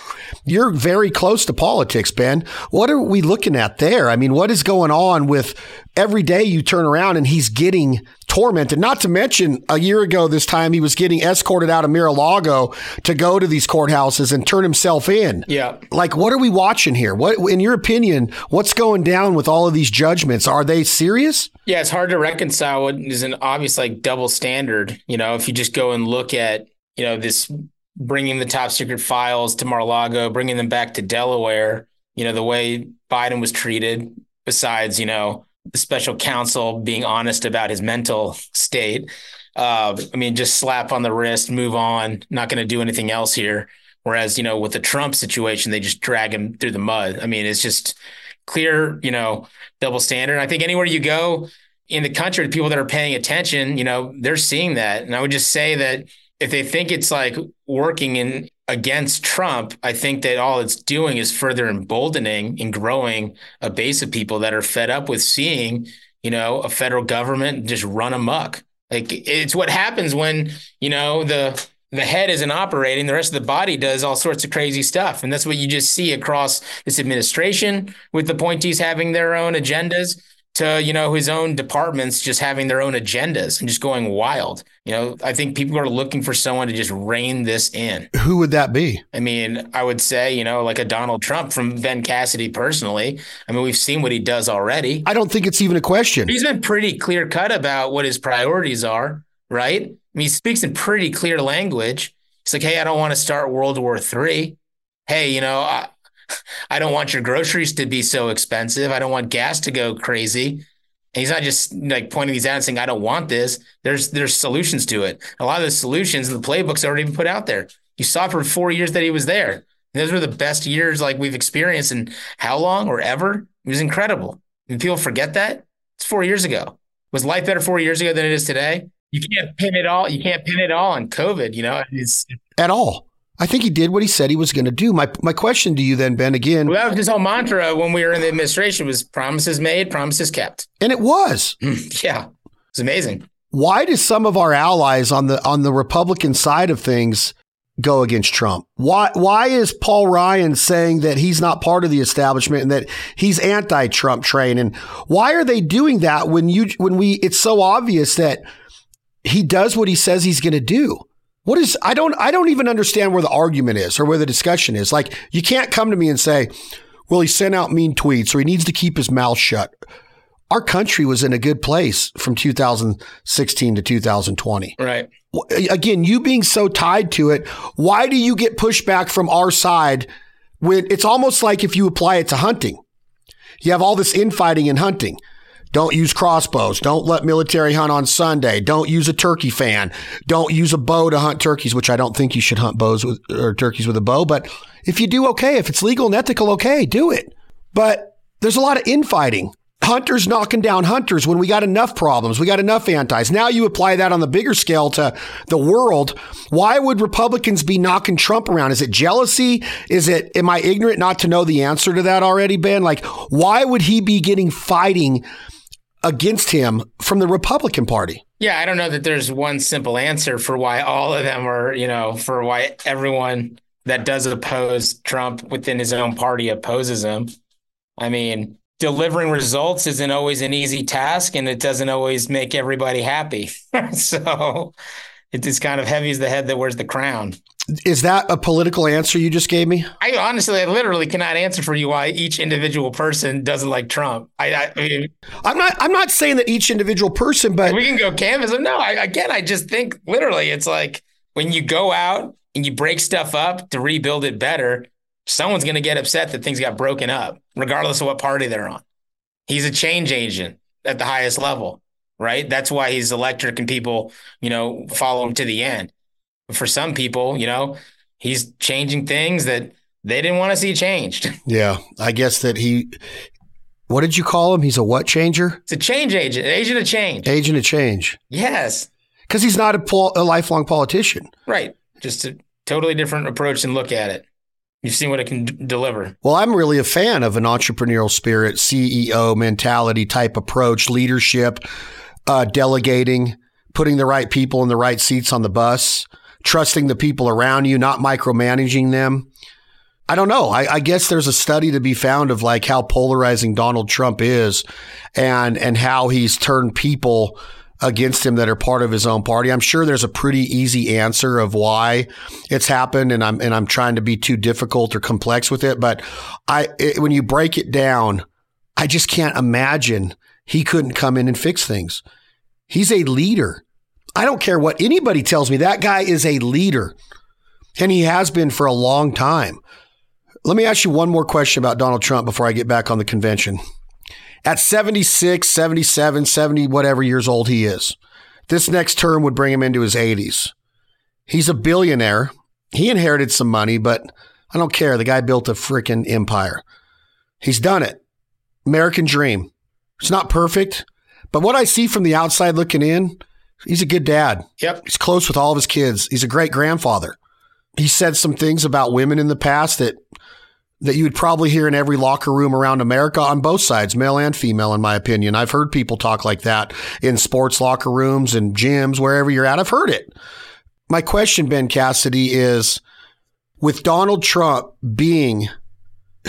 You're very close to politics, Ben. What are we looking at there? I mean, what is going on with every day you turn around and he's getting tormented? Not to mention a year ago, this time he was getting escorted out of Mar-a-Lago to go to these courthouses and turn himself in. Yeah. Like, what are we watching here? What, in your opinion, what's going down with all of these judgments? Are they serious? Yeah, it's hard to reconcile what is an obvious like double standard. You know, if you just go and look at, you know, this bringing the top secret files to Mar-a-Lago, bringing them back to Delaware, you know, the way Biden was treated, besides, you know, the special counsel being honest about his mental state. Uh, I mean, just slap on the wrist, move on, not going to do anything else here. Whereas, you know, with the Trump situation, they just drag him through the mud. I mean, it's just clear, you know, double standard. I think anywhere you go in the country, the people that are paying attention, you know, they're seeing that. And I would just say that if they think it's like working in against Trump, I think that all it's doing is further emboldening and growing a base of people that are fed up with seeing, you know, a federal government just run amok. Like it's what happens when, you know, the the head isn't operating, the rest of the body does all sorts of crazy stuff. And that's what you just see across this administration with the appointees having their own agendas to you know his own departments just having their own agendas and just going wild. You know i think people are looking for someone to just rein this in. Who would that be? I mean i would say you know like a donald trump from ben cassidy personally. I mean we've seen what he does already. I don't think it's even a question. He's been pretty clear cut about what his priorities are right? I mean he speaks in pretty clear language. He's like hey i don't want to start world war three. Hey you know I, I don't want your groceries to be so expensive. I don't want gas to go crazy. And he's not just like pointing these out and saying, I don't want this. There's there's solutions to it. A lot of the solutions, the playbooks already been put out there. You saw for four years that he was there. those were the best years like we've experienced in how long or ever. It was incredible. And people forget that. It's four years ago. Was life better four years ago than it is today? You can't pin it all. You can't pin it all on COVID. You know, it's at all. I think he did what he said he was going to do. My my question to you then, Ben, again. Well, that was his whole mantra when we were in the administration was promises made, promises kept. And it was. yeah. It's amazing. Why do some of our allies on the on the Republican side of things go against Trump? Why why is Paul Ryan saying that he's not part of the establishment and that he's anti-Trump train? And why are they doing that when you when we it's so obvious that he does what he says he's going to do? What is I don't I don't even understand where the argument is or where the discussion is. Like you can't come to me and say, "Well, he sent out mean tweets or he needs to keep his mouth shut." Our country was in a good place from 2016 to 2020. Right. Again, you being so tied to it, why do you get pushback from our side when it's almost like if you apply it to hunting? You have all this infighting in hunting. Don't use crossbows. Don't let military hunt on Sunday. Don't use a turkey fan. Don't use a bow to hunt turkeys, which I don't think you should hunt bows with, or turkeys with a bow. But if you do, okay. If it's legal and ethical, okay, do it. But there's a lot of infighting. Hunters knocking down hunters when we got enough problems. We got enough antis. Now you apply that on the bigger scale to the world. Why would Republicans be knocking Trump around? Is it jealousy? Is it, am I ignorant not to know the answer to that already, Ben? Like, why would he be getting fighting against him from the Republican Party? Yeah, I don't know that there's one simple answer for why all of them are, you know, for why everyone that does oppose Trump within his own party opposes him. I mean, delivering results isn't always an easy task and it doesn't always make everybody happy. so it's kind of heavy as the head that wears the crown. Is that a political answer you just gave me? I honestly, I literally cannot answer for you why each individual person doesn't like Trump. I, I, I mean, I'm not. I'm not saying that each individual person, but we can go canvas. No, I, again, I just think literally, it's like when you go out and you break stuff up to rebuild it better. Someone's going to get upset that things got broken up, regardless of what party they're on. He's a change agent at the highest level, right? That's why he's electric and people, you know, follow him to the end for some people, you know, he's changing things that they didn't want to see changed. Yeah, I guess that he. What did you call him? He's a what changer? It's a change agent, agent of change. Agent of change. Yes. Because he's not a, pol- a lifelong politician. Right. Just a totally different approach and look at it. You've seen what it can d- deliver. Well, I'm really a fan of an entrepreneurial spirit, CEO mentality type approach, leadership, uh, delegating, putting the right people in the right seats on the bus trusting the people around you, not micromanaging them. I don't know. I, I, guess there's a study to be found of like how polarizing Donald Trump is and and how he's turned people against him that are part of his own party. I'm sure there's a pretty easy answer of why it's happened and I'm and I'm trying to be too difficult or complex with it, but I it, when you break it down, I just can't imagine he couldn't come in and fix things. He's a leader. I don't care what anybody tells me. That guy is a leader, and he has been for a long time. Let me ask you one more question about Donald Trump before I get back on the convention. At 76, 77, 70, whatever years old he is, this next term would bring him into his 80s. He's a billionaire. He inherited some money, but I don't care. The guy built a freaking empire. He's done it. American dream. It's not perfect, but what I see from the outside looking in, He's a good dad. Yep. He's close with all of his kids. He's a great grandfather. He said some things about women in the past that that you would probably hear in every locker room around America on both sides, male and female, in my opinion. I've heard people talk like that in sports locker rooms and gyms, wherever you're at. I've heard it. My question, Ben Cassidy, is with Donald Trump being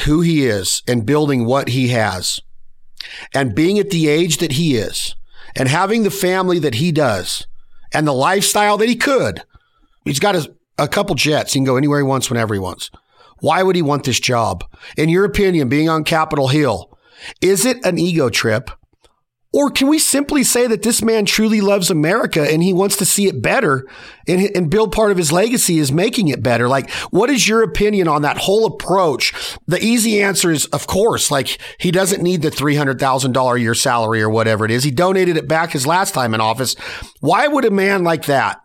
who he is and building what he has and being at the age that he is and having the family that he does and the lifestyle that he could, he's got a, a couple jets. He can go anywhere he wants, whenever he wants. Why would he want this job? In your opinion, being on Capitol Hill, is it an ego trip? Or can we simply say that this man truly loves America and he wants to see it better and, and build part of his legacy is making it better? Like, what is your opinion on that whole approach? The easy answer is, of course, like he doesn't need the $300,000 a year salary or whatever it is. He donated it back his last time in office. Why would a man like that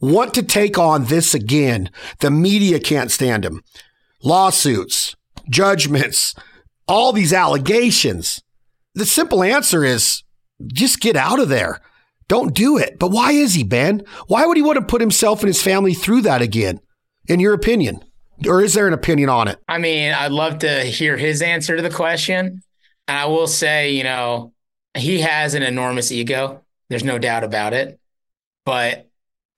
want to take on this again? The media can't stand him lawsuits, judgments, all these allegations. The simple answer is just get out of there. Don't do it. But why is he, Ben? Why would he want to put himself and his family through that again, in your opinion? Or is there an opinion on it? I mean, I'd love to hear his answer to the question. And I will say, you know, he has an enormous ego. There's no doubt about it. But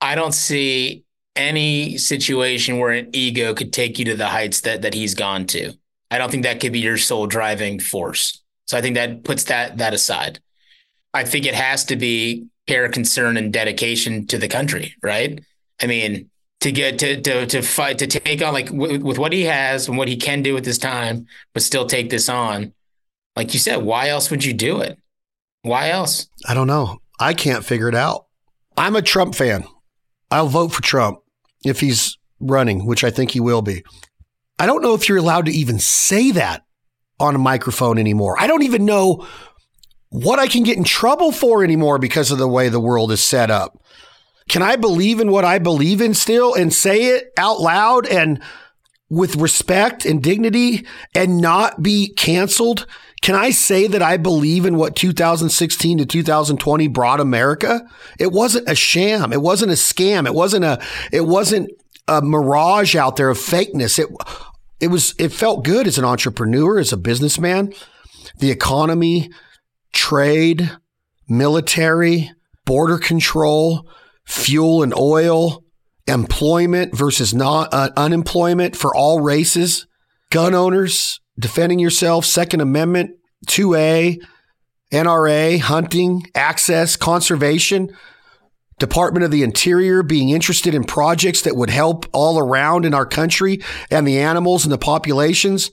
I don't see any situation where an ego could take you to the heights that that he's gone to. I don't think that could be your sole driving force. So I think that puts that that aside. I think it has to be care, concern, and dedication to the country, right? I mean, to get to to to fight to take on like w- with what he has and what he can do with his time, but still take this on. Like you said, why else would you do it? Why else? I don't know. I can't figure it out. I'm a Trump fan. I'll vote for Trump if he's running, which I think he will be. I don't know if you're allowed to even say that on a microphone anymore. I don't even know what I can get in trouble for anymore because of the way the world is set up. Can I believe in what I believe in still and say it out loud and with respect and dignity and not be canceled? Can I say that I believe in what 2016 to 2020 brought America? It wasn't a sham. It wasn't a scam. It wasn't a, it wasn't a mirage out there of fakeness. It, it was, it felt good as an entrepreneur, as a businessman. The economy, trade, military, border control, fuel and oil, employment versus not uh, unemployment for all races, gun owners, defending yourself, Second Amendment, 2A, NRA, hunting, access, conservation, Department of the Interior being interested in projects that would help all around in our country and the animals and the populations.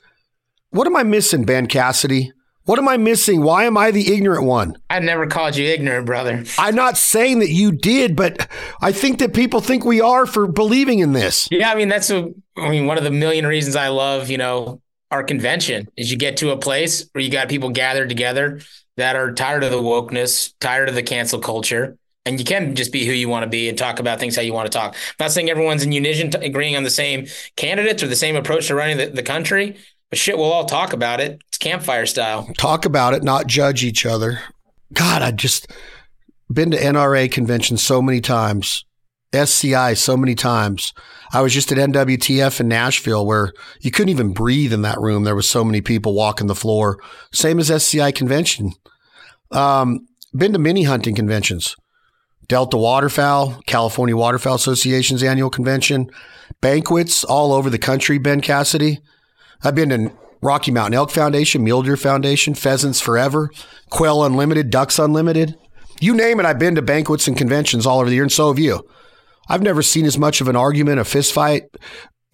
What am I missing, Ben Cassidy? What am I missing? Why am I the ignorant one? I never called you ignorant, brother. I'm not saying that you did, but I think that people think we are for believing in this. Yeah, I mean that's a, I mean one of the million reasons I love, you know, our convention is you get to a place where you got people gathered together that are tired of the wokeness, tired of the cancel culture, and you can just be who you want to be and talk about things how you want to talk. I'm not saying everyone's in unison agreeing on the same candidates or the same approach to running the, the country, but shit, we'll all talk about it. It's campfire style. Talk about it, not judge each other. God, I just been to NRA conventions so many times, SCI so many times. I was just at NWTF in Nashville where you couldn't even breathe in that room. There was so many people walking the floor. Same as SCI convention. Um, been to many hunting conventions. Delta Waterfowl, California Waterfowl Association's annual convention, banquets all over the country, Ben Cassidy. I've been to Rocky Mountain Elk Foundation, Mule Deer Foundation, Pheasants Forever, Quail Unlimited, Ducks Unlimited. You name it, I've been to banquets and conventions all over the year, and so have you. I've never seen as much of an argument, a fist fight,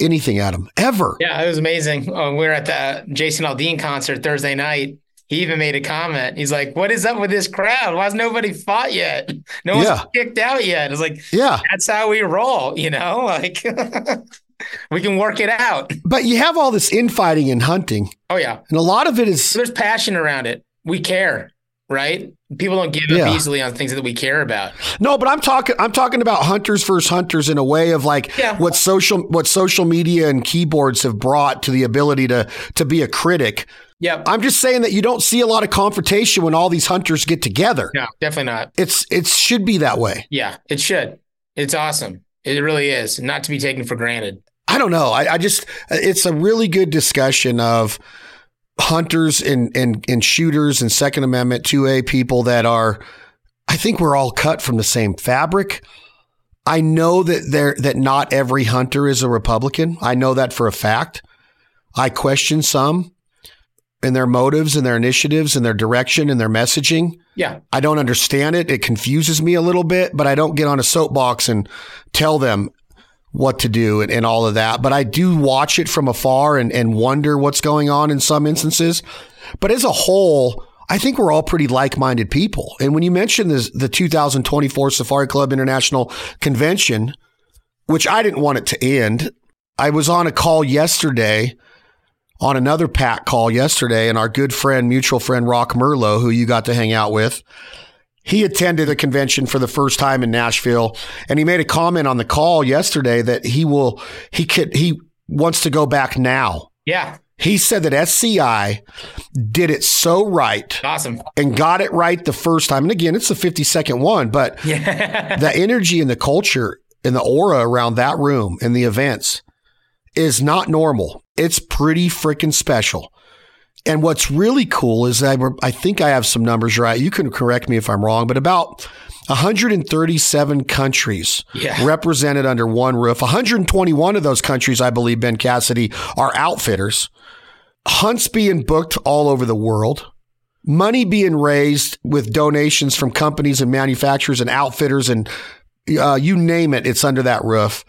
anything them ever. Yeah, it was amazing. Uh, we were at the Jason Aldean concert Thursday night. He even made a comment. He's like, "What is up with this crowd? Why has nobody fought yet? No one's Yeah. kicked out yet." It's like, Yeah. that's how we roll, you know. Like, we can work it out. But you have all this infighting and hunting, Oh yeah, and a lot of it is there's passion around it. We care, right? People don't give Yeah. up easily on things that we care about. No, but I'm talking I'm talking about hunters versus hunters in a way of like Yeah. what social what social media and keyboards have brought to the ability to to be a critic. Yep. I'm just saying that you don't see a lot of confrontation when all these hunters get together. no, definitely not. It's it should be that way. Yeah, it should. It's awesome. It really is not to be taken for granted. I don't know. I, I just, it's a really good discussion of hunters and, and, and shooters and Second Amendment 2A people that are, I think we're all cut from the same fabric. I know that there that not every hunter is a Republican. I know that for a fact. I question some in their motives and their initiatives and their direction and their messaging. Yeah. I don't understand it. It confuses me a little bit, but I don't get on a soapbox and tell them what to do and, and all of that. But I do watch it from afar and, and wonder what's going on in some instances. But as a whole, I think we're all pretty like-minded people. And when you mentioned this, the 2024 Safari Club International Convention, which I didn't want it to end, I was on a call yesterday, on another PAC call yesterday, and our good friend, mutual friend Rock Merlo, who you got to hang out with, he attended a convention for the first time in Nashville, and he made a comment on the call yesterday that he will he could he wants to go back now. Yeah. He said that SCI did it so right Awesome. and got it right the first time. And again, it's the 52nd one, but Yeah. the energy and the culture and the aura around that room and the events is not normal. It's pretty freaking special. And what's really cool is I, I think I have some numbers right. You can correct me if I'm wrong, but about 137 countries Yeah. represented under one roof. 121 of those countries, I believe, Ben Cassidy, are outfitters. Hunts being booked all over the world. Money being raised with donations from companies and manufacturers and outfitters and uh, you name it, it's under that roof.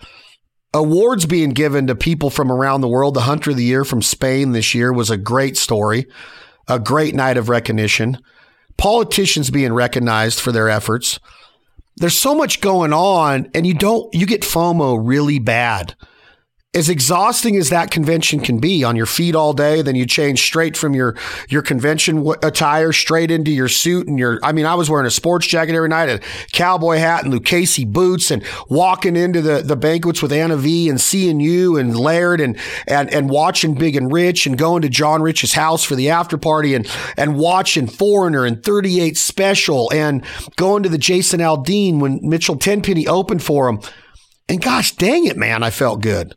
Awards being given to people from around the world. The Hunter of the Year from Spain this year was a great story, a great night of recognition. Politicians being recognized for their efforts. There's so much going on, and you don't, you get FOMO really bad. As exhausting as that convention can be on your feet all day, then you change straight from your your convention attire straight into your suit and your. I mean, I was wearing a sports jacket every night, a cowboy hat, and Lucchese boots, and walking into the the banquets with Anna V and seeing you and Laird and and and watching Big and Rich and going to John Rich's house for the after party and and watching Foreigner and 38 Special and going to the Jason Aldean when Mitchell Tenpenny opened for him. And gosh dang it, man, I felt good.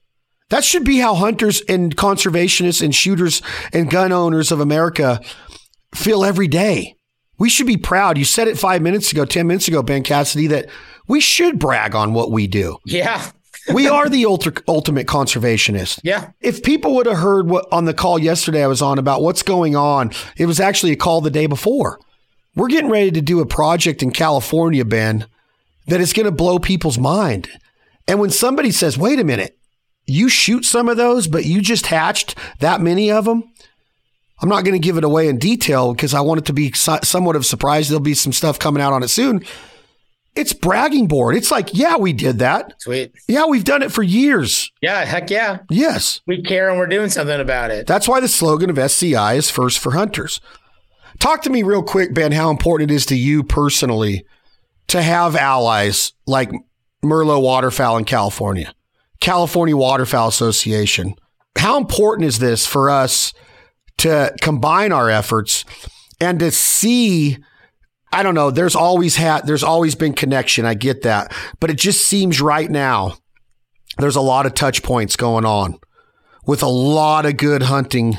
That should be how hunters and conservationists and shooters and gun owners of America feel every day. We should be proud. You said it five minutes ago, 10 minutes ago, Ben Cassidy, that we should brag on what we do. Yeah. We are the ultra, ultimate conservationist. Yeah. If people would have heard what on the call yesterday I was on about what's going on, it was actually a call the day before. We're getting ready to do a project in California, Ben, that is going to blow people's mind. And when somebody says, wait a minute, you shoot some of those, but you just hatched that many of them. I'm not going to give it away in detail because I want it to be so- somewhat of a surprise. There'll be some stuff coming out on it soon. It's bragging board. It's like, yeah, we did that. Sweet. Yeah, we've done it for years. Yeah. Heck yeah. Yes. We care and we're doing something about it. That's why the slogan of SCI is first for hunters. Talk to me real quick, Ben, how important it is to you personally to have allies like Marlo Waterfowl in California, California Waterfowl Association. How important is this for us to combine our efforts and to see I don't know, there's always had there's always been connection. I get that. But it just seems right now there's a lot of touch points going on with a lot of good hunting,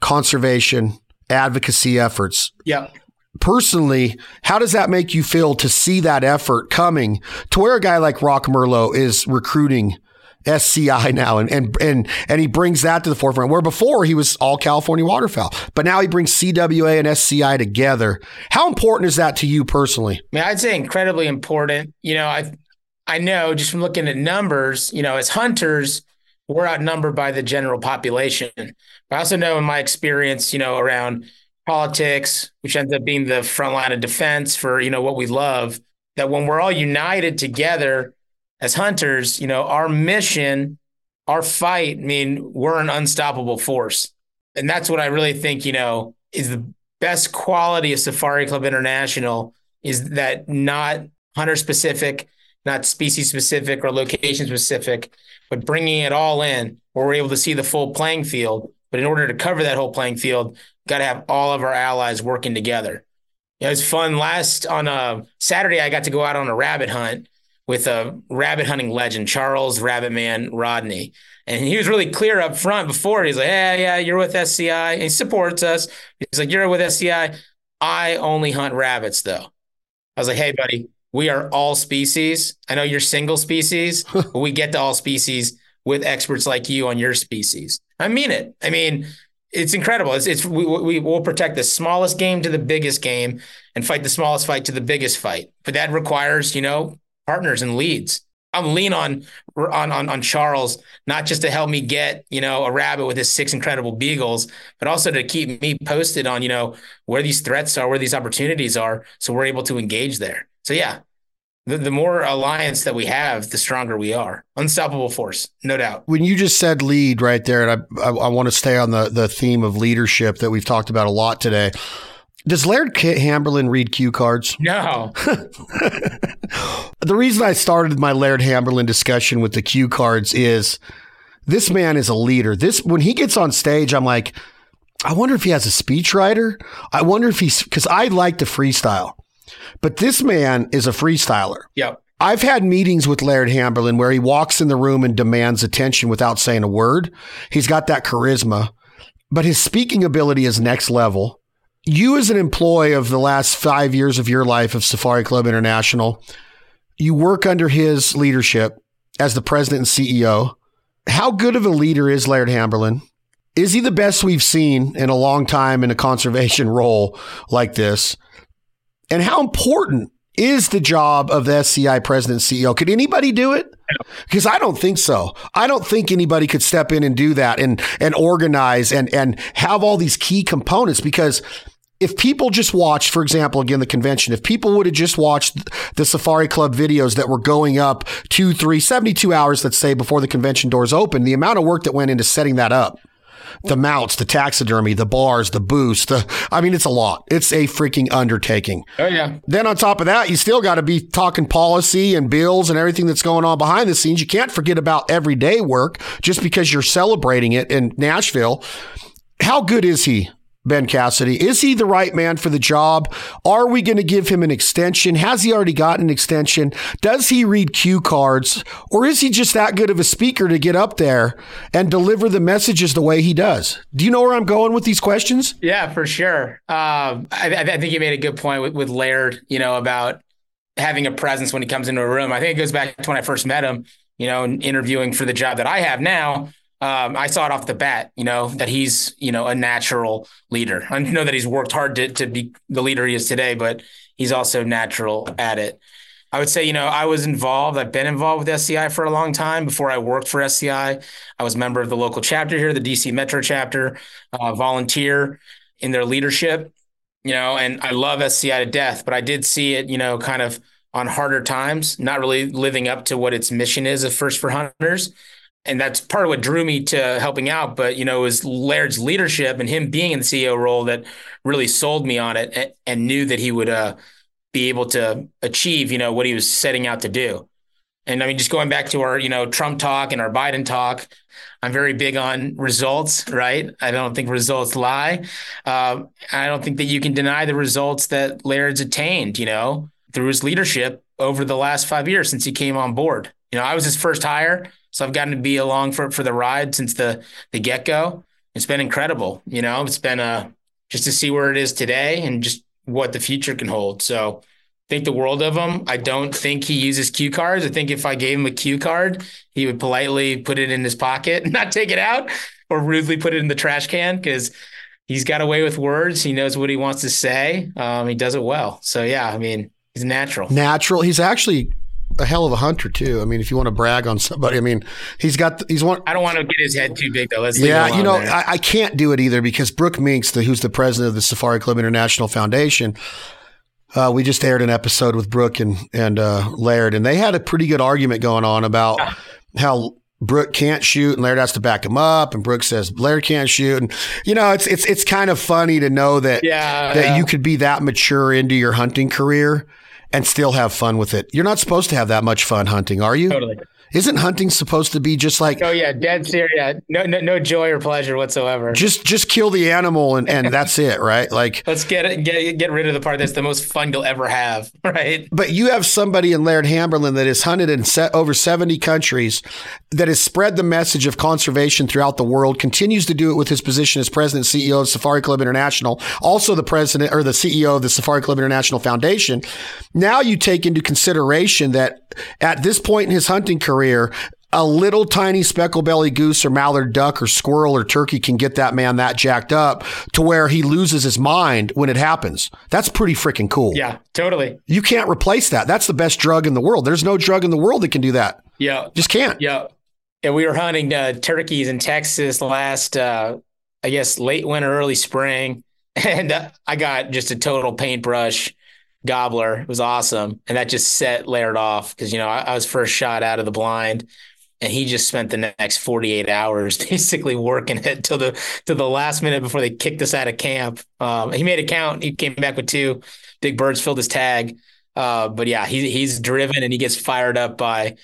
conservation, advocacy efforts. Yeah. Personally, how does that make you feel to see that effort coming to where a guy like Rock Merlo is recruiting SCI now and and and and he brings that to the forefront where before he was all California waterfowl, but now he brings CWA and SCI together. How important is that to you personally? I mean, I'd say incredibly important. You know, I I know just from looking at numbers, you know, as hunters, we're outnumbered by the general population. But I also know in my experience, you know, around politics, which ends up being the front line of defense for, you know, what we love, that when we're all united together as hunters, you know, our mission, our fight, I mean, we're an unstoppable force. And that's what I really think, you know, is the best quality of Safari Club International is that not hunter specific, not species specific or location specific, but bringing it all in where we're able to see the full playing field. But in order to cover that whole playing field, got to have all of our allies working together. You know, it was fun. Last on a Saturday, I got to go out on a rabbit hunt with a rabbit hunting legend, Charles Rabbit Man Rodney. And he was really clear up front before. He's like, Yeah, yeah, you're with SCI. And he supports us. He's like, You're with SCI. I only hunt rabbits, though. I was like, Hey, buddy, we are all species. I know you're single species, but we get to all species with experts like you on your species. I mean it. I mean, it's incredible. It's, it's we, we will protect the smallest game to the biggest game and fight the smallest fight to the biggest fight. But that requires, you know, partners and leads. I'm lean on on on on Charles not just to help me get you know a rabbit with his six incredible beagles, but also to keep me posted on you know where these threats are, where these opportunities are, so we're able to engage there. So yeah, the, the more alliance that we have, the stronger we are. Unstoppable force, no doubt. When you just said lead right there, and I, I, I want to stay on the, the theme of leadership that we've talked about a lot today. Does Laird Hamberlin read cue cards? No. the reason I started my Laird Hamberlin discussion with the cue cards is this man is a leader. This when he gets on stage, I'm like, I wonder if he has a speechwriter. I wonder if he's because I like to freestyle. But this man is a freestyler. Yep. I've had meetings with Laird Hamberlin where he walks in the room and demands attention without saying a word. He's got that charisma, but his speaking ability is next level. You, as an employee of the last five years of your life of Safari Club International, you work under his leadership as the president and CEO. How good of a leader is Laird Hamberlin? Is he the best we've seen in a long time in a conservation role like this? And how important is the job of the SCI president CEO? Could anybody do it? Because I don't think so. I don't think anybody could step in and do that and and organize and and have all these key components because if people just watched, for example, again, the convention, if people would have just watched the Safari Club videos that were going up two, three, 72 hours, let's say, before the convention doors open, the amount of work that went into setting that up the mounts, the taxidermy, the bars, the boost. The, I mean, it's a lot. It's a freaking undertaking. Oh, yeah. Then on top of that, you still got to be talking policy and bills and everything that's going on behind the scenes. You can't forget about everyday work just because you're celebrating it in Nashville. How good is he? Ben Cassidy. Is he the right man for the job? Are we going to give him an extension? Has he already gotten an extension? Does he read cue cards? Or is he just that good of a speaker to get up there and deliver the messages the way he does? Do you know where I'm going with these questions? Yeah, for sure. Um, I, I, think you made a good point with, with Laird, you know, about having a presence when he comes into a room. I think it goes back to when I first met him, you know, interviewing for the job that I have now um, I saw it off the bat, you know, that he's, you know, a natural leader. I know that he's worked hard to, to be the leader he is today, but he's also natural at it. I would say, you know, I was involved. I've been involved with SCI for a long time. Before I worked for SCI, I was a member of the local chapter here, the DC Metro chapter, uh, volunteer in their leadership, you know, and I love SCI to death, but I did see it, you know, kind of on harder times, not really living up to what its mission is of First for Hunters and that's part of what drew me to helping out. But you know, it was Laird's leadership and him being in the CEO role that really sold me on it, and, and knew that he would uh, be able to achieve, you know, what he was setting out to do. And I mean, just going back to our, you know, Trump talk and our Biden talk, I'm very big on results, right? I don't think results lie. Uh, I don't think that you can deny the results that Laird's attained, you know, through his leadership over the last five years since he came on board. You know, I was his first hire. So I've gotten to be along for for the ride since the the get go. It's been incredible. You know, it's been uh just to see where it is today and just what the future can hold. So think the world of him. I don't think he uses cue cards. I think if I gave him a cue card, he would politely put it in his pocket, not take it out, or rudely put it in the trash can because he's got away with words. He knows what he wants to say. Um, he does it well. So yeah, I mean, he's natural. Natural. He's actually a hell of a hunter too. I mean, if you want to brag on somebody, I mean, he's got he's one. I don't want to get his head too big though. Let's yeah, you know, I, I, can't do it either because Brooke Minks, the, who's the president of the Safari Club International Foundation, uh, we just aired an episode with Brooke and and uh, Laird, and they had a pretty good argument going on about yeah. how Brooke can't shoot and Laird has to back him up, and Brooke says Laird can't shoot, and you know it's it's it's kind of funny to know that yeah, that yeah. you could be that mature into your hunting career and still have fun with it. You're not supposed to have that much fun hunting, are you? Totally. Isn't hunting supposed to be just like Oh yeah, dead serious. Yeah. No, no, no joy or pleasure whatsoever. just just kill the animal and, and that's it, right? Like Let's get it, get get rid of the part that's the most fun you'll ever have, right? but you have somebody in Laird Hamberlin that has hunted in set over 70 countries that has spread the message of conservation throughout the world, continues to do it with his position as president and CEO of Safari Club International, also the president or the CEO of the Safari Club International Foundation. Now you take into consideration that at this point in his hunting career, a little tiny speckle belly goose or mallard duck or squirrel or turkey can get that man that jacked up to where he loses his mind when it happens. That's pretty freaking cool. Yeah, totally. You can't replace that. That's the best drug in the world. There's no drug in the world that can do that. Yeah, Just can't. yeah. And we were hunting uh, turkeys in Texas last, uh, I guess, late winter, early spring, and uh, I got just a total paintbrush gobbler. It was awesome, and that just set Laird off because you know I, I was first shot out of the blind. And he just spent the next 48 hours basically working it till the till the last minute before they kicked us out of camp. Um, he made a count. He came back with two big birds, filled his tag. Uh, but yeah, he, he's driven and he gets fired up by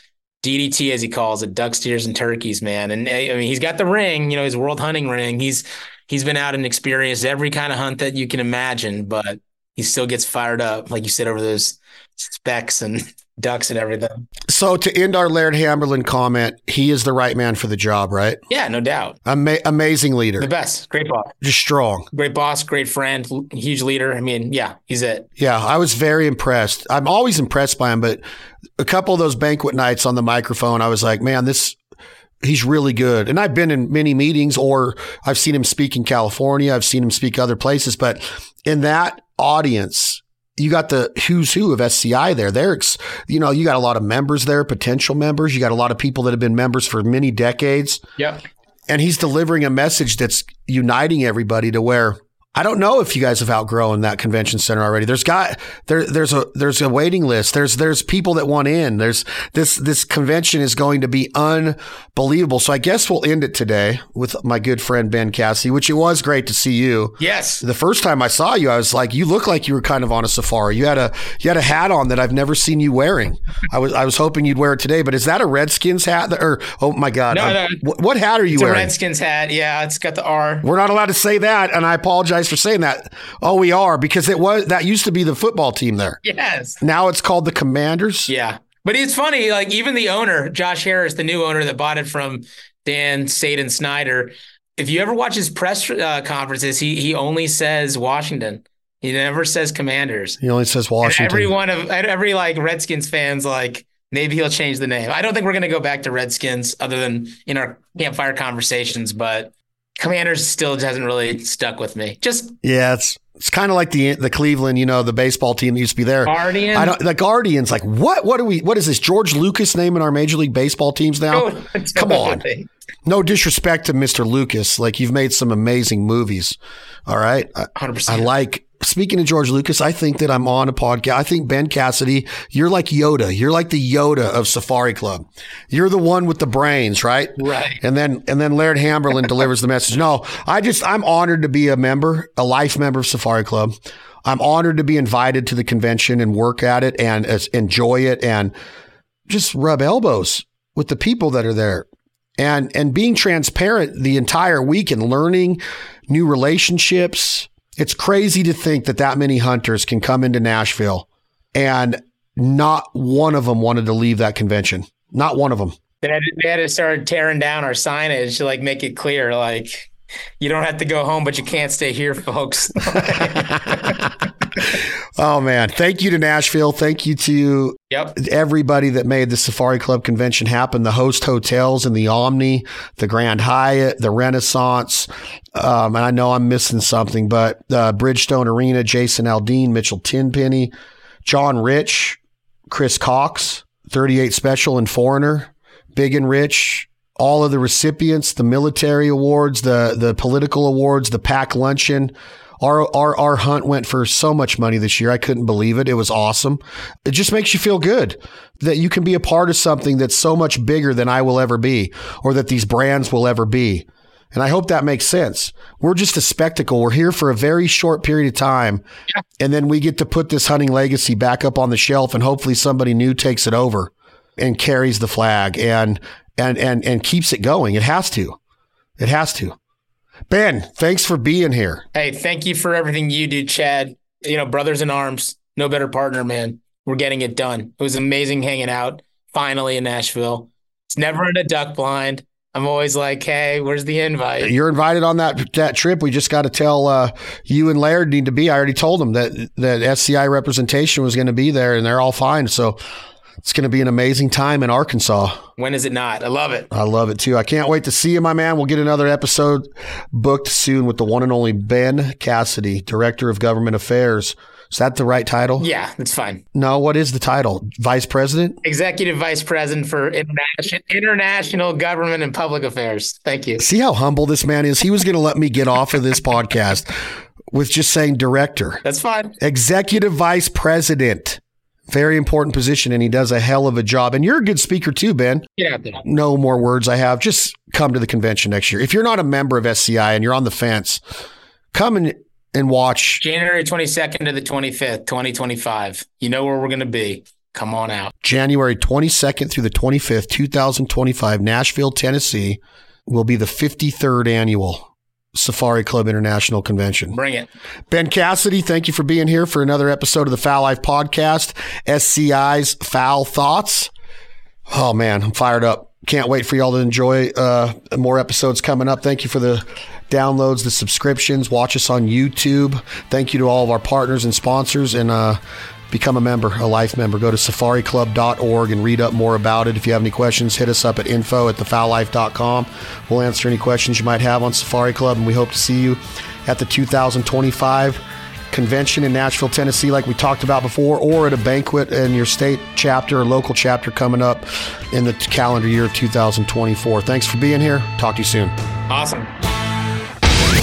DDT as he calls it, duck steers and turkeys, man. And I mean, he's got the ring, you know, his world hunting ring. He's he's been out and experienced every kind of hunt that you can imagine, but he still gets fired up, like you said, over those specs and ducks and everything. So to end our Laird Hamberlin comment, he is the right man for the job, right? Yeah, no doubt. Ama- amazing leader, The best. Great boss. just strong. Great boss, great friend, huge leader. I mean, yeah, he's it. Yeah, I was very impressed. I'm always impressed by him, but a couple of those banquet nights on the microphone, I was like, man, this. He's really good. And I've been in many meetings or I've seen him speak in California. I've seen him speak other places, but in that audience, you got the who's who of SCI there. They're, you know, you got a lot of members there, potential members. You got a lot of people that have been members for many decades. Yep. And he's delivering a message that's uniting everybody to where I don't know if you guys have outgrown that convention center already. There's got there there's a there's a waiting list. There's there's people that want in. There's this this convention is going to be unbelievable. So I guess we'll end it today with my good friend Ben Cassie, which it was great to see you. Yes. The first time I saw you, I was like, you look like you were kind of on a safari. You had a you had a hat on that I've never seen you wearing. I was I was hoping you'd wear it today, but is that a Redskins hat? That, or oh my god, No, no. What, what hat are you wearing? It's a? Redskins hat. Yeah, it's got the R. We're not allowed to say that, and I apologize for saying that. Oh, we are because it was that used to be the football team there. Yes. Now it's called the Commanders. Yeah. But it's funny, like even the owner, Josh Harris, the new owner that bought it from Dan Saden Snyder, if you ever watch his press uh, conferences, he he only says Washington. He never says Commanders. He only says And Washington. every one of every like Redskins fans like maybe he'll change the name. I don't think we're gonna go back to Redskins other than in our campfire conversations, but Commanders still hasn't really stuck with me. Just yeah, it's it's kind of like the the Cleveland, you know, the baseball team that used to be there. Guardian. I don't the Guardians. Like what? What are we? What is this? George Lucas name in our Major League Baseball teams now? Come on. No disrespect to Mr. Lucas. Like you've made some amazing movies. All right. I, 100%. I like speaking of George Lucas, I think that I'm on a podcast. I think Ben Cassidy, you're like Yoda. You're like the Yoda of Safari Club. You're the one with the brains, right? Right. And then and then Laird Hamberlin delivers the message. No, I just I'm honored to be a member, a life member of Safari Club. I'm honored to be invited to the convention and work at it and uh, enjoy it and just rub elbows with the people that are there and and being transparent the entire week and learning new relationships. It's crazy to think that that many hunters can come into Nashville and not one of them wanted to leave that convention. Not one of them. They had, they had to start tearing down our signage to like make it clear, like you don't have to go home, but you can't stay here, folks. Oh man, thank you to Nashville. Thank you to yep. everybody that made the Safari Club convention happen. The host hotels and the Omni, the Grand Hyatt, the Renaissance. Um, and I know I'm missing something, but uh, Bridgestone Arena, Jason Aldean, Mitchell Tenpenny, John Rich, Chris Cox, 38 Special and Foreigner, Big and Rich, all of the recipients, the military awards, the the political awards, the PAC luncheon. Our, our our hunt went for so much money this year. I couldn't believe it. It was awesome. It just makes you feel good that you can be a part of something that's so much bigger than I will ever be, or that these brands will ever be. And I hope that makes sense. We're just a spectacle. We're here for a very short period of time. And then we get to put this hunting legacy back up on the shelf and hopefully somebody new takes it over. and carries the flag and and and and keeps it going. It has to. It has to. Ben, thanks for being here. Hey, thank you for everything you do, Chad. You know, brothers in arms, no better partner, man. We're getting it done. It was amazing hanging out finally in Nashville. It's never in a duck blind. I'm always like, hey, where's the invite? You're invited on that that trip. We just got to tell uh, you and Laird need to be. I already told them that that SCI representation was going to be there, and they're all fine. So it's going to be an amazing time in Arkansas. When is it not? I love it. I love it too. I can't wait to see you, my man. We'll get another episode booked soon with the one and only Ben Cassidy, Director of Government Affairs. Is that the right title? Yeah, that's fine. No, what is the title? Vice President? Executive Vice President for International, International Government and Public Affairs. Thank you. See how humble this man is? He was going to let me get off of this podcast with just saying director. That's fine. Executive Vice President. Very important position, and he does a hell of a job. And you're a good speaker too, Ben. There. No more words I have. Just come to the convention next year. If you're not a member of SCI and you're on the fence, come and and watch January 22nd to the 25th, 2025. You know where we're going to be. Come on out. January 22nd through the 25th, 2025, Nashville, Tennessee, will be the 53rd annual Safari Club International Convention. Bring it. Ben Cassidy, thank you for being here for another episode of the Fowl Life Podcast, SCI's Fowl Thoughts. Oh man, I'm fired up. Can't wait for y'all to enjoy uh, more episodes coming up. Thank you for the downloads, the subscriptions. Watch us on YouTube. Thank you to all of our partners and sponsors. And uh, become a member, a life member. Go to safariclub.org and read up more about it. If you have any questions, hit us up at info at thefowllife.com. We'll answer any questions you might have on Safari Club. And we hope to see you at the 2025 convention in Nashville, Tennessee, like we talked about before, or at a banquet in your state chapter or local chapter coming up in the calendar year of 2024. Thanks for being here. Talk to you soon. Awesome.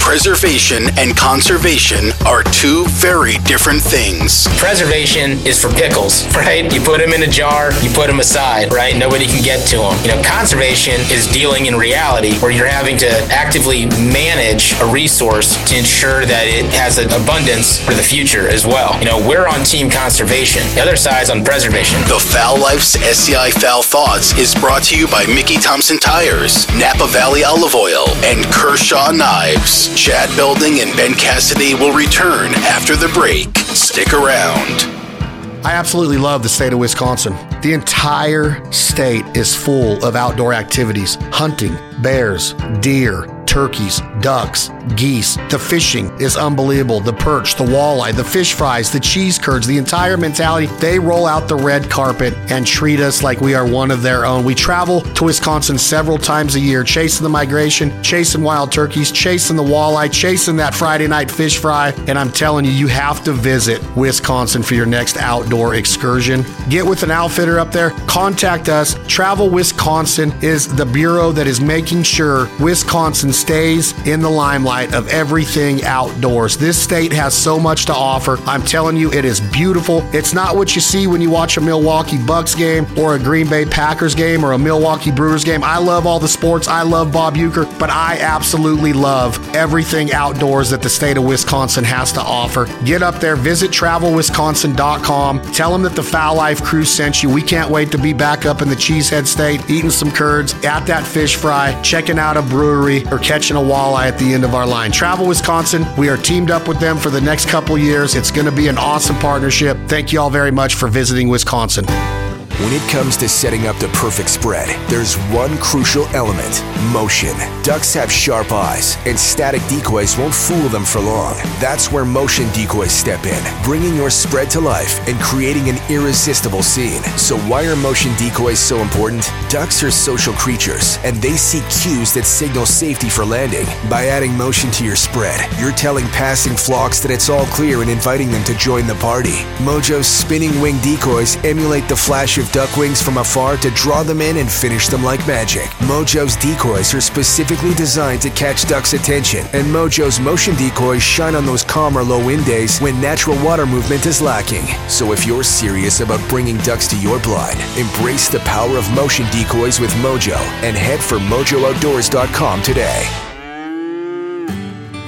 Preservation and conservation are two very different things. Preservation is for pickles, right? You put them in a jar, you put them aside, right? Nobody can get to them. You know, conservation is dealing in reality where you're having to actively manage a resource to ensure that it has an abundance for the future as well. You know, we're on team conservation. The other side's on preservation. The Fowl Life's SCI Fowl Thoughts is brought to you by Mickey Thompson Tires, Napa Valley Olive Oil, and Kershaw Knives. Chad Belding and Ben Cassidy will return after the break. Stick around. I absolutely love the state of Wisconsin. The entire state is full of outdoor activities hunting, bears, deer, turkeys, ducks, geese. The fishing is unbelievable. The perch, the walleye, the fish fries, the cheese curds, the entire mentality. They roll out the red carpet and treat us like we are one of their own. We travel to Wisconsin several times a year, chasing the migration, chasing wild turkeys, chasing the walleye, chasing that Friday night fish fry. And I'm telling you, you have to visit Wisconsin for your next outdoor excursion. Get with an outfitter up there, contact us. Travel Wisconsin is the bureau that is making sure Wisconsin stays in the limelight of everything outdoors. This state has so much to offer. I'm telling you, it is beautiful. It's not what you see when you watch a Milwaukee Bucks game or a Green Bay Packers game or a Milwaukee Brewers game. I love all the sports. I love Bob Uecker, but I absolutely love everything outdoors that the state of Wisconsin has to offer. Get up there, visit travelwisconsin.com. Tell them that the Fowl Life crew sent you. We can't wait to be back up in the Cheesehead State, eating some curds at that fish fry, checking out a brewery, or catching a walleye at the end of our line. Travel Wisconsin, we are teamed up with them for the next couple years. It's going to be an awesome partnership. Thank you all very much for visiting Wisconsin. When it comes to setting up the perfect spread, there's one crucial element motion. Ducks have sharp eyes, and static decoys won't fool them for long. That's where motion decoys step in, bringing your spread to life and creating an irresistible scene. So, why are motion decoys so important? Ducks are social creatures, and they seek cues that signal safety for landing. By adding motion to your spread, you're telling passing flocks that it's all clear and inviting them to join the party. Mojo's spinning wing decoys emulate the flash of duck wings from afar to draw them in and finish them like magic. Mojo's decoys are specifically designed to catch ducks' attention, and Mojo's motion decoys shine on those calm or low wind days when natural water movement is lacking. So if you're serious about bringing ducks to your blind, embrace the power of motion decoys with Mojo and head for MojoOutdoors.com today.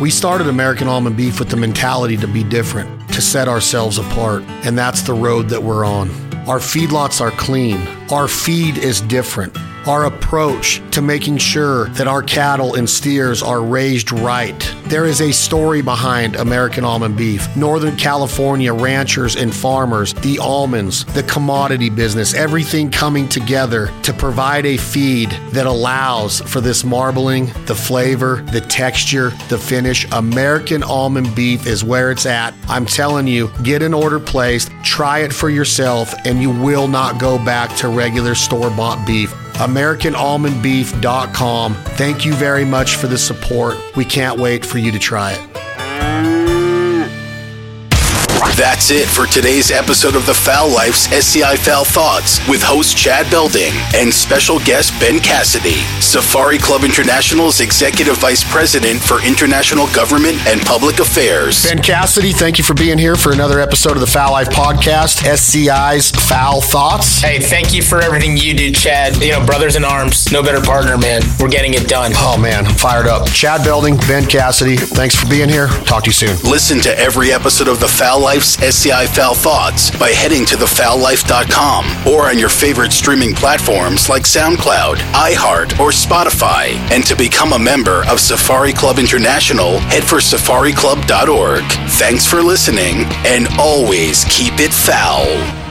We started American Almond Beef with the mentality to be different, to set ourselves apart, and that's the road that we're on. Our feedlots are clean. Our feed is different. Our approach to making sure that our cattle and steers are raised right. There is a story behind American almond beef. Northern California ranchers and farmers, the almonds, the commodity business, everything coming together to provide a feed that allows for this marbling, the flavor, the texture, the finish. American almond beef is where it's at. I'm telling you, get an order placed, try it for yourself, and you will not go back to regular store bought beef. AmericanAlmondBeef.com. Thank you very much for the support. We can't wait for you to try it. That's it for today's episode of the Fowl Life's SCI Fowl Thoughts with host Chad Belding and special guest Ben Cassidy, Safari Club International's Executive Vice President for International Government and Public Affairs. Ben Cassidy, thank you for being here for another episode of the Fowl Life Podcast, SCI's Fowl Thoughts. Hey, thank you for everything you do, Chad. You know, brothers in arms, no better partner, man. We're getting it done. Oh, man, I'm fired up. Chad Belding, Ben Cassidy, thanks for being here. Talk to you soon. Listen to every episode of the Fowl Life's SCI Fowl Thoughts by heading to thefowllife.com or on your favorite streaming platforms like SoundCloud, iHeart, or Spotify. And to become a member of Safari Club International, head for safariclub.org. Thanks for listening and always keep it foul.